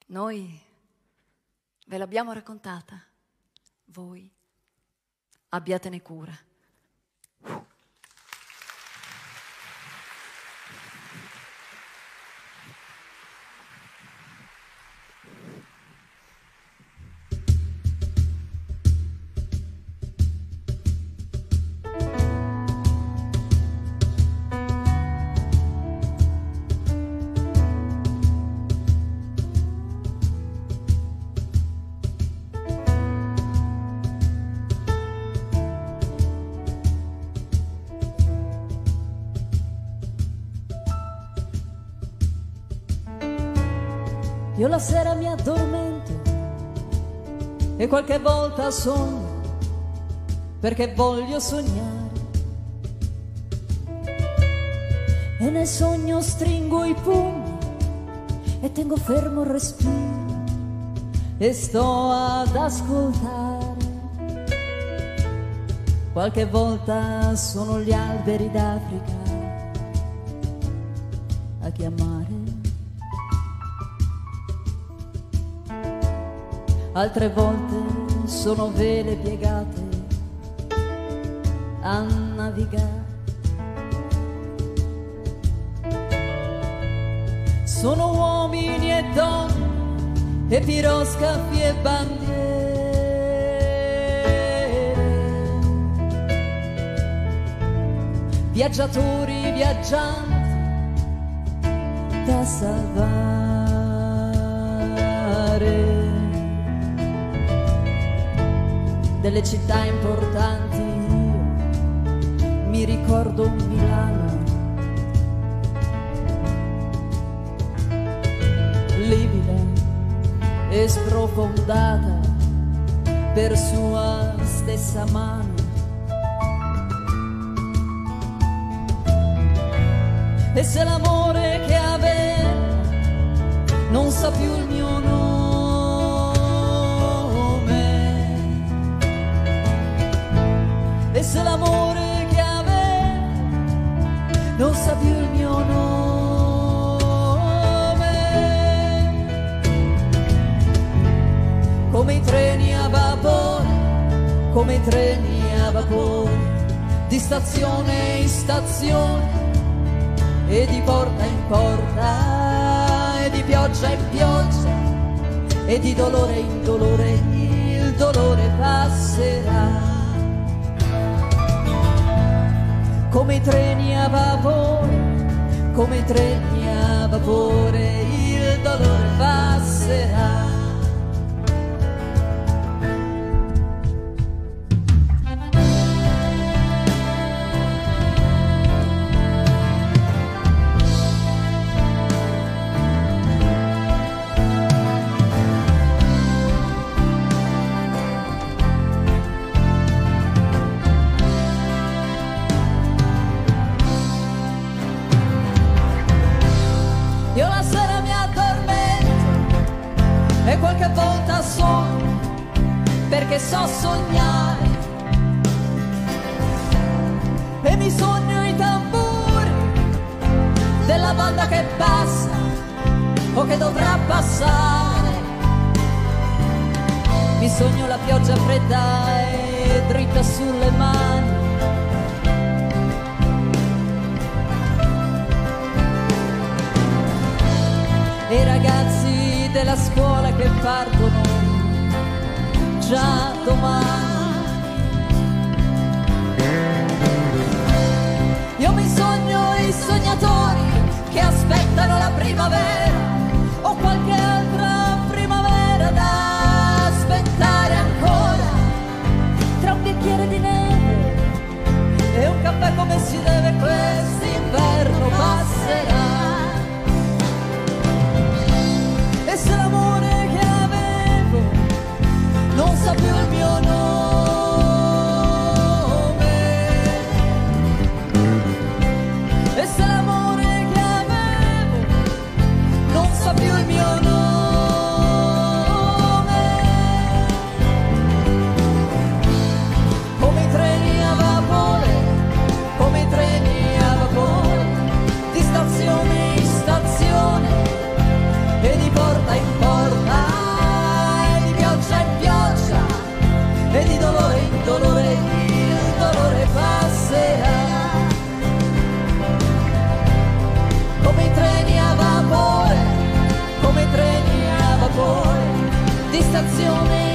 Noi Ve l'abbiamo raccontata? Voi abbiatene cura. La sera mi addormento e qualche volta sogno perché voglio sognare. E nel sogno stringo i pugni e tengo fermo il respiro e sto ad ascoltare. Qualche volta sono gli alberi d'Africa a chiamare. Altre volte sono vele piegate a navigare. Sono uomini e donne e piroscafi e bandiere, viaggiatori viaggianti da salvare. Delle città importanti. Io mi ricordo Milano. Livida e sprofondata per sua stessa mano. E se l'amore che aveva non sa più il mio nome se l'amore che aveva non sa più il mio nome. Come i treni a vapore, come i treni a vapore, di stazione in stazione e di porta in porta e di pioggia in pioggia e di dolore in dolore il dolore passerà come i treni a vapore, come i treni a vapore, il dolore passerà. Perché so sognare. E mi sogno i tamburi della banda che passa o che dovrà passare. Mi sogno la pioggia fredda e dritta sulle mani. E ragazzi della scuola che partono già domani. Io mi sogno i sognatori che aspettano la primavera o qualche altra primavera da aspettare ancora tra un bicchiere di neve e un caffè come si deve quest'inverno passerà di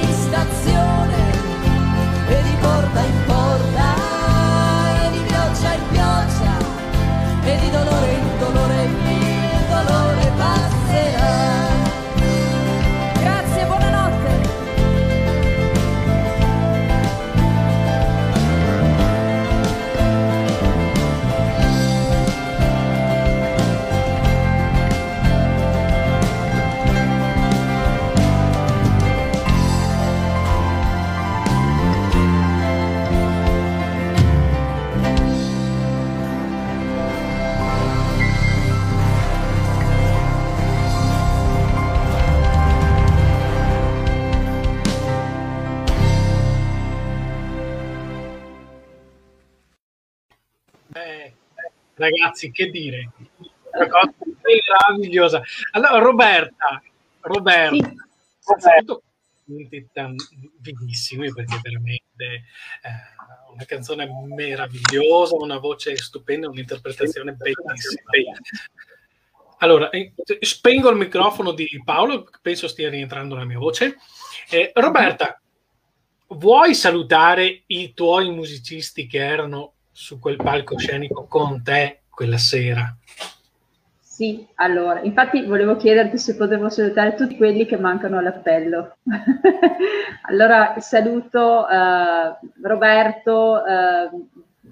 ragazzi, che dire? Una cosa meravigliosa. Allora, Roberta, Roberta, Sì. tan- vivissimi perché veramente eh, una canzone meravigliosa, una voce stupenda, un'interpretazione bellissima. Allora, eh, spengo il microfono di Paolo, penso stia rientrando la mia voce. Eh, Roberta, vuoi salutare i tuoi musicisti che erano su quel palcoscenico con te quella sera? Sì, allora, infatti volevo chiederti se potevo salutare tutti quelli che mancano all'appello. allora, saluto eh, Roberto, eh,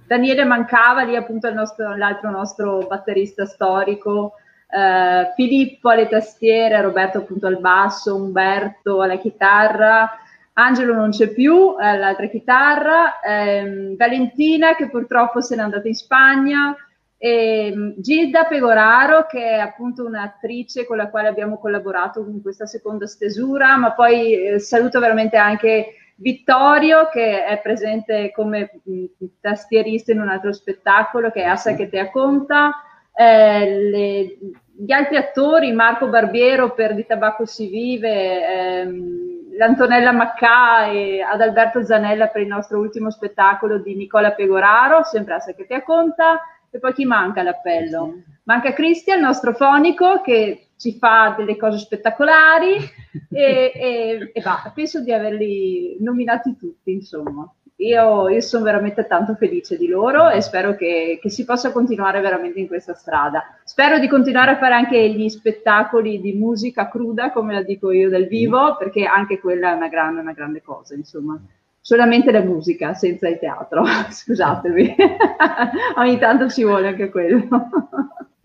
Daniele mancava lì appunto nostro- l'altro nostro batterista storico, eh, Filippo alle tastiere, Roberto appunto al basso, Umberto alla chitarra, Angelo non c'è più, eh, l'altra chitarra, ehm, Valentina che purtroppo se n'è andata in Spagna, e mm, Gilda Pegoraro, che è appunto un'attrice con la quale abbiamo collaborato con questa seconda stesura, ma poi eh, saluto veramente anche Vittorio, che è presente come mh, tastierista in un altro spettacolo, che è Assa che te conta, eh, gli altri attori, Marco Barbiero per Di Tabacco si vive, ehm, l'Antonella Maccà e Adalberto Zanella per il nostro ultimo spettacolo di Nicola Pegoraro, sempre Assa che te conta, e poi chi manca all'appello? Manca Cristian, il nostro fonico, che ci fa delle cose spettacolari e, e, e va, penso di averli nominati tutti, insomma. Io, io sono veramente tanto felice di loro e spero che, che si possa continuare veramente in questa strada. Spero di continuare a fare anche gli spettacoli di musica cruda, come la dico io, dal vivo, perché anche quella è una grande, una grande cosa, insomma solamente la musica, senza il teatro, scusatemi, ogni tanto ci vuole anche quello.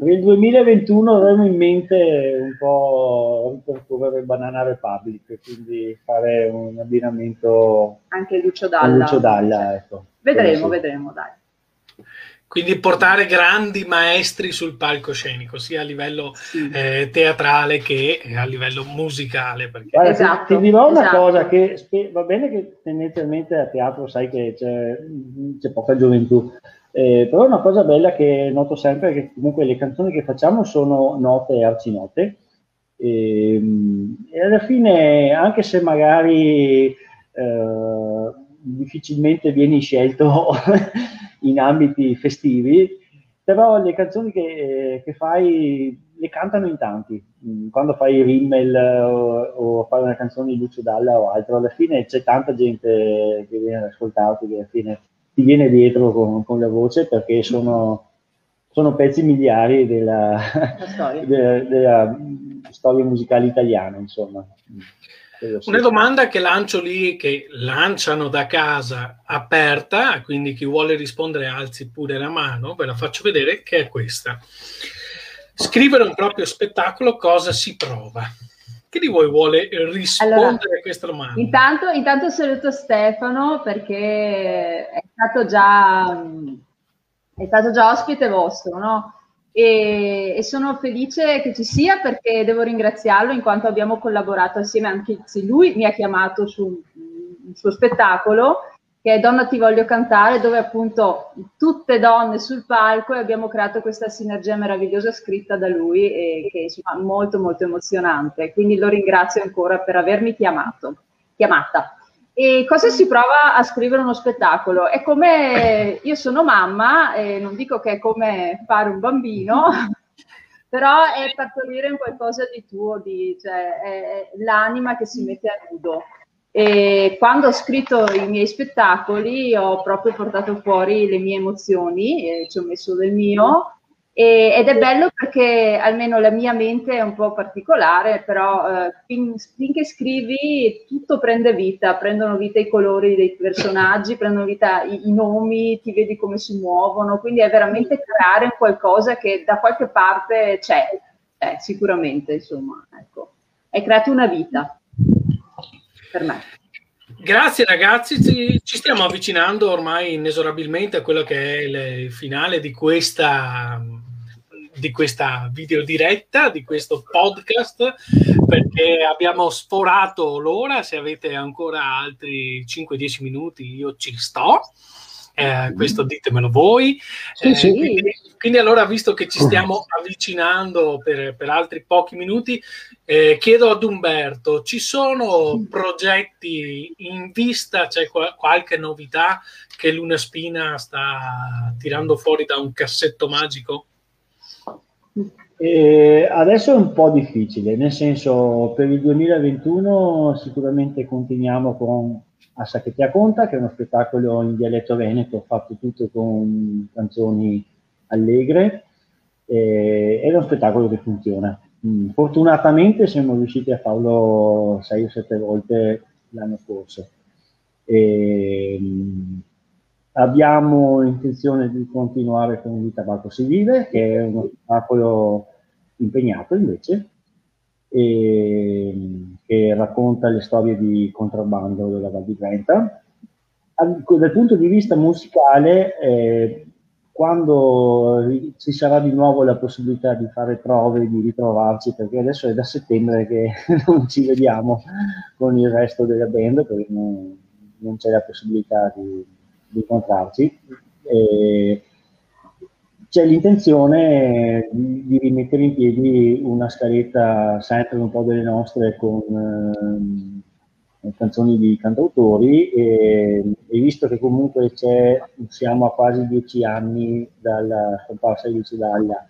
Per il 2021 avremo in mente un po' ripercorrere Banana Republic, quindi fare un abbinamento Anche Lucio Dalla. Lucio Dalla. Ecco. Vedremo, vedremo, dai. Quindi portare grandi maestri sul palcoscenico, sia a livello sì. eh, teatrale che a livello musicale. Perché... Guarda, esatto, ti, dirò una esatto. cosa che va bene che tendenzialmente a teatro sai che c'è, c'è poca gioventù, eh, però una cosa bella che noto sempre è che comunque le canzoni che facciamo sono note e arcinote e, ehm, e alla fine anche se magari eh, difficilmente vieni scelto in ambiti festivi, però le canzoni che, che, fai le cantano in tanti. Mm, quando fai Rimmel o, o fai una canzone di Lucio Dalla o altro, alla fine c'è tanta gente che viene ad ascoltarti, che alla fine ti viene dietro con, con la voce perché sono, sono pezzi miliari della storia. della, della storia musicale italiana, insomma. Una domanda che lancio lì, che lanciano da casa aperta, quindi chi vuole rispondere alzi pure la mano, ve la faccio vedere, che è questa. Scrivere un proprio spettacolo, cosa si prova? Chi di voi vuole rispondere allora, a questa domanda? Intanto, intanto saluto Stefano perché è stato già, è stato già ospite vostro, no? E, e, sono felice che ci sia perché devo ringraziarlo in quanto abbiamo collaborato assieme anche se lui mi ha chiamato su un suo spettacolo che è Donna ti voglio cantare dove appunto tutte donne sul palco e abbiamo creato questa sinergia meravigliosa scritta da lui e che è molto molto emozionante quindi lo ringrazio ancora per avermi chiamato chiamata e cosa si prova a scrivere uno spettacolo? È come io sono mamma, e non dico che è come fare un bambino, però è partorire un qualcosa di tuo, di, cioè è l'anima che si mette a nudo. E quando ho scritto i miei spettacoli ho proprio portato fuori le mie emozioni, ci ho messo del mio e, ed è bello perché almeno la mia mente è un po' particolare, però eh, fin, finché scrivi tutto prende vita, prendono vita i colori dei personaggi, prendono vita i, i nomi, ti vedi come si muovono, quindi è veramente creare qualcosa che da qualche parte c'è, eh, sicuramente, insomma, ecco. Hai creato una vita per me. Grazie ragazzi, ci, ci, stiamo avvicinando ormai inesorabilmente a quello che è il finale di questa di questa videodiretta, di questo podcast, perché abbiamo sforato l'ora. Se avete ancora altri 5-10 minuti, io ci sto. Eh, questo ditemelo voi. Eh, sì, Quindi, quindi, allora, visto che ci stiamo avvicinando per, per altri pochi minuti, eh, chiedo ad Umberto, ci sono progetti in vista, c'è qual- qualche novità che Luna Spina sta tirando fuori da un cassetto magico? E adesso è un po' difficile, nel senso per il 2021 sicuramente continuiamo con A Sacchetti a Conta, che è uno spettacolo in dialetto veneto fatto tutto con canzoni allegre e, è uno spettacolo che funziona. Mm, fortunatamente siamo riusciti a farlo 6 o 7 volte l'anno scorso. E, Abbiamo intenzione di continuare con Il tabacco si vive, che è uno spettacolo impegnato invece, e, che racconta le storie di contrabbando della Val di Brenta. Dal punto di vista musicale, eh, quando ci sarà di nuovo la possibilità di fare prove, di ritrovarci, perché adesso è da settembre che non ci vediamo con il resto della band, perché non, non c'è la possibilità di di incontrarci. E c'è l'intenzione di, di, rimettere in piedi una scaletta sempre un po' delle nostre con eh, canzoni di cantautori e, e, visto che comunque siamo a quasi dieci anni dalla scomparsa di Dalla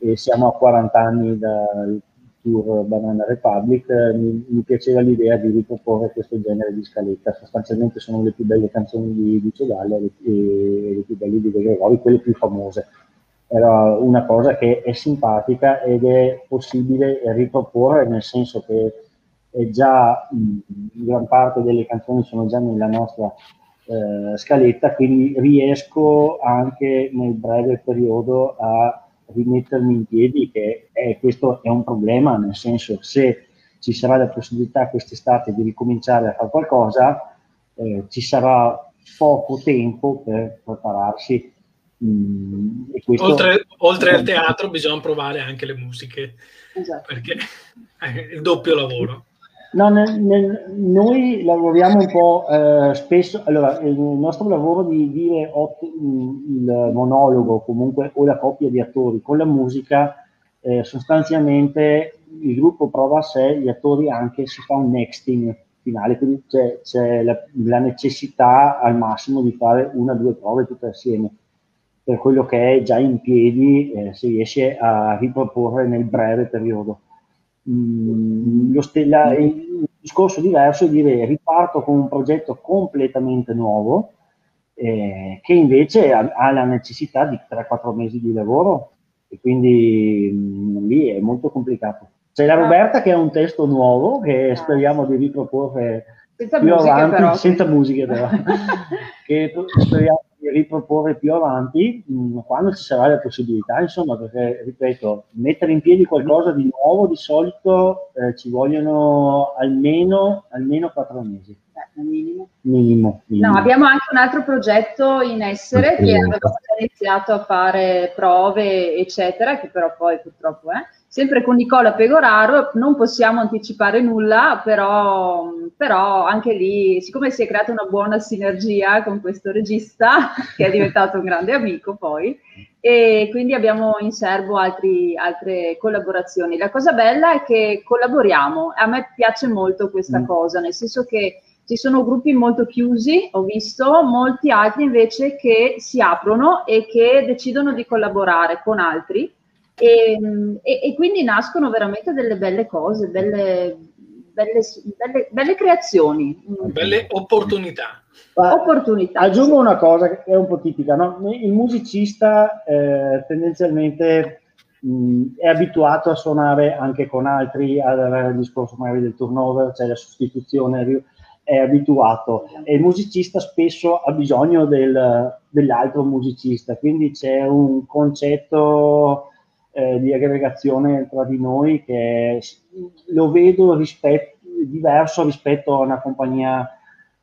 e siamo a 40 anni dal Tour Banana Republic, mi, mi, piaceva l'idea di riproporre questo genere di scaletta. Sostanzialmente sono le più belle canzoni di Lucio Dalla e le più belle di De Gregori, quelle più famose. Era una cosa che è simpatica ed è possibile riproporre, nel senso che è già mh, gran parte delle canzoni sono già nella nostra eh, scaletta, quindi riesco anche nel breve periodo a rimettermi in piedi, che è, questo è un problema, nel senso se ci sarà la possibilità quest'estate di ricominciare a fare qualcosa, eh, ci sarà poco tempo per prepararsi. Mm, questo... oltre, oltre, al teatro bisogna provare anche le musiche, esatto. perché è il doppio lavoro. No, nel, nel, noi lavoriamo un po' eh, spesso, allora il nostro lavoro di dire il monologo comunque o la coppia di attori con la musica, eh, sostanzialmente il gruppo prova a sé, gli attori anche si fa un nexting finale, quindi c'è, c'è la, la, necessità al massimo di fare una o due prove tutte assieme. Per quello che è già in piedi eh, si riesce a riproporre nel breve periodo. Mm, stella, il discorso diverso è dire riparto con un progetto completamente nuovo eh, che invece ha, ha, la necessità di 3-4 mesi di lavoro. E quindi mh, mm, lì è molto complicato. C'è la Roberta che ha un testo nuovo che ah, speriamo di riproporre senza più avanti, però. senza musica però, che speriamo riproporre più avanti mh, mm, quando ci sarà la possibilità, insomma, perché ripeto, mettere in piedi qualcosa di nuovo di solito eh, ci vogliono almeno, almeno quattro mesi. Eh, minimo. Minimo, minimo. No, abbiamo anche un altro progetto in essere che abbiamo iniziato a fare prove, eccetera, che però poi purtroppo è. Eh, sempre con Nicola Pegoraro, non possiamo anticipare nulla, però, però, anche lì, siccome si è creata una buona sinergia con questo regista, che è diventato un grande amico poi, e quindi abbiamo in serbo altri, altre collaborazioni. La cosa bella è che collaboriamo, a me piace molto questa mm. cosa, nel senso che ci sono gruppi molto chiusi, ho visto, molti altri invece che si aprono e che decidono di collaborare con altri e, e, e, quindi nascono veramente delle belle cose, belle, belle, belle, belle creazioni. Belle opportunità. opportunità. Aggiungo una cosa che è un po' tipica, no? il musicista eh, tendenzialmente mh, è abituato a suonare anche con altri, ad avere il discorso magari del turnover, cioè la sostituzione, è abituato e il musicista spesso ha bisogno del, dell'altro musicista, quindi c'è un concetto eh, di aggregazione tra di noi che lo vedo rispetto, diverso rispetto a una compagnia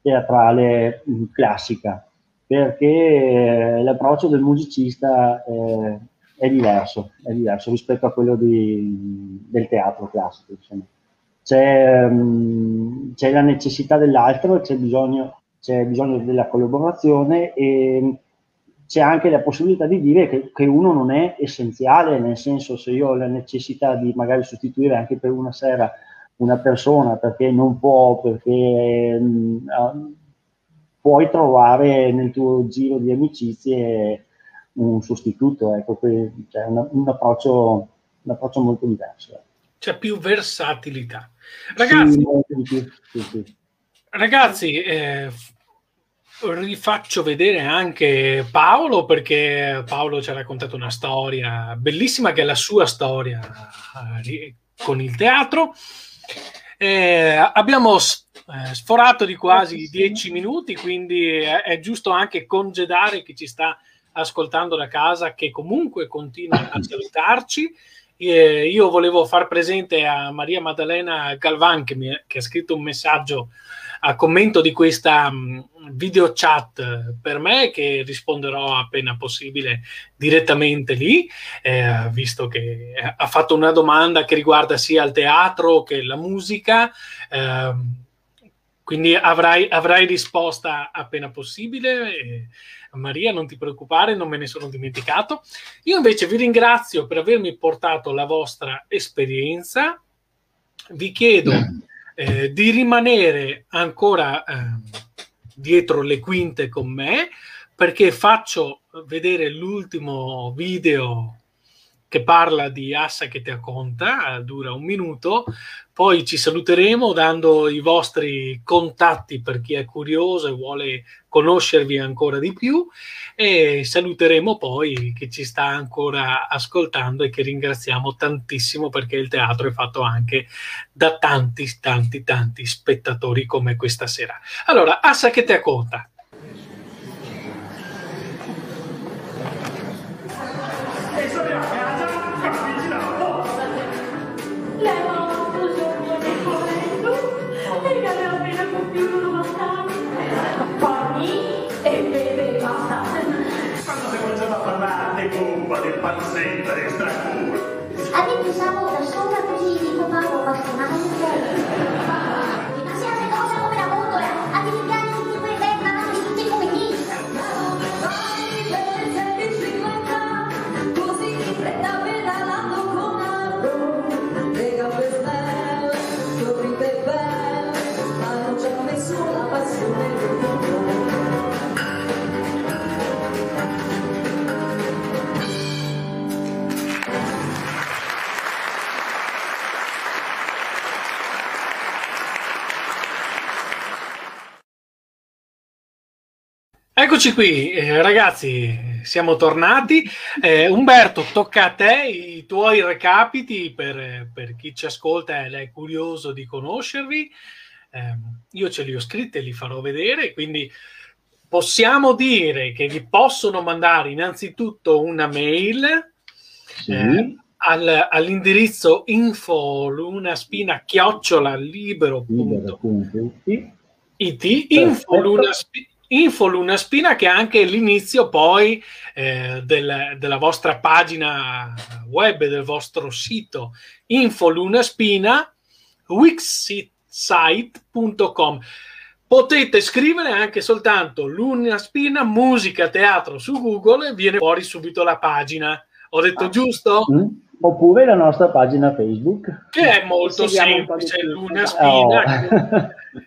teatrale mh, classica, perché eh, l'approccio del musicista eh, è diverso, è diverso rispetto a quello di, del teatro classico. C'è, mh, c'è, la necessità dell'altro, c'è bisogno, c'è bisogno della collaborazione e c'è anche la possibilità di dire che, che, uno non è essenziale, nel senso se io ho la necessità di magari sostituire anche per una sera una persona perché non può, perché mh, uh, puoi trovare nel tuo giro di amicizie un sostituto, ecco, cioè un, un, approccio, molto diverso. C'è più versatilità. Ragazzi, sì, sì, sì. ragazzi eh, rifaccio vedere anche Paolo perché Paolo ci ha raccontato una storia bellissima che è la sua storia eh, con il teatro. Eh, abbiamo eh, sforato di quasi dieci minuti, quindi è, è, giusto anche congedare chi ci sta ascoltando da casa, che comunque continua a salutarci. Eh, io volevo far presente a Maria Maddalena Galvan che, mi, che ha scritto un messaggio a commento di questa mm, video chat per me che risponderò appena possibile direttamente lì, eh, visto che ha fatto una domanda che riguarda sia il teatro che la musica. Eh, quindi avrai, avrai, risposta appena possibile. Eh, Maria, non ti preoccupare, non me ne sono dimenticato. Io invece vi ringrazio per avermi portato la vostra esperienza. Vi chiedo eh, di rimanere ancora eh, dietro le quinte con me perché faccio vedere l'ultimo video che parla di Assa che te conta, dura un minuto, poi ci saluteremo dando i vostri contatti per chi è curioso e vuole conoscervi ancora di più e saluteremo poi chi ci sta ancora ascoltando e che ringraziamo tantissimo perché il teatro è fatto anche da tanti, tanti, tanti spettatori come questa sera. Allora, Assa che te conta. Eccoci qui, eh, ragazzi, siamo tornati. Eh, Umberto, tocca a te i tuoi recapiti per, per chi ci ascolta ed è curioso di conoscervi. Eh, io ce li ho scritti e li farò vedere, quindi possiamo dire che vi possono mandare innanzitutto una mail Sì. eh, al- all'indirizzo info lunaspina chiocciola libero Libero punto it. IT, info Perfetto. Info Luna Spina, che è anche l'inizio poi eh, del- della vostra pagina web, del vostro sito, info Luna Spina, wixsite.com. Potete scrivere anche soltanto Luna Spina, musica, teatro su Google e viene fuori subito la pagina. Ho detto Ah. giusto? Mm? Oppure la nostra pagina Facebook. Che è molto Seguiamo semplice. Luna Oh.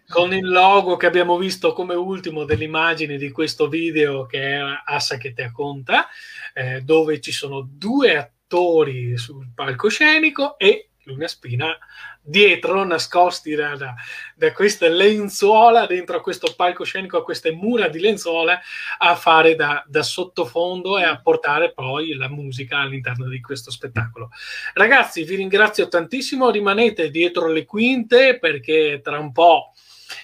Con il logo che abbiamo visto come ultimo delle immagini di questo video che è Assa che te conta, eh, dove ci sono due attori sul palcoscenico e Luna Spina dietro, nascosti da, da, da queste lenzuola, dentro a questo palcoscenico, a queste mura di lenzuola, a fare da, da sottofondo e a portare poi la musica all'interno di questo spettacolo. Ragazzi, vi ringrazio tantissimo, rimanete dietro le quinte perché tra un po'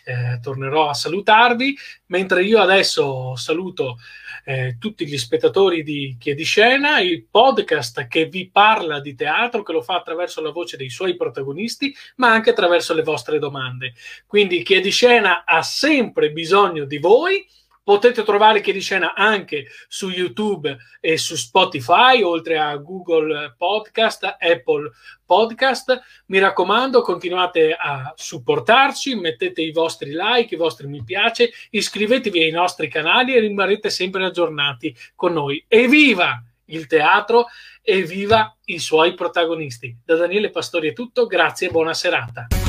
eh, tornerò a salutarvi, mentre io adesso saluto eh, tutti gli spettatori di Chiediscena, il podcast che vi parla di teatro, che lo fa attraverso la voce dei suoi protagonisti, ma anche attraverso le vostre domande. Quindi Chiediscena ha sempre bisogno di voi. Potete trovare Chiediscena anche su YouTube e su Spotify, oltre a Google Podcast, Apple Podcast. Mi raccomando, continuate a supportarci, mettete i vostri like, i vostri mi piace, iscrivetevi ai nostri canali e rimarrete sempre aggiornati con noi. Evviva il teatro e viva i suoi protagonisti. Da Daniele Pastori è tutto, grazie e buona serata.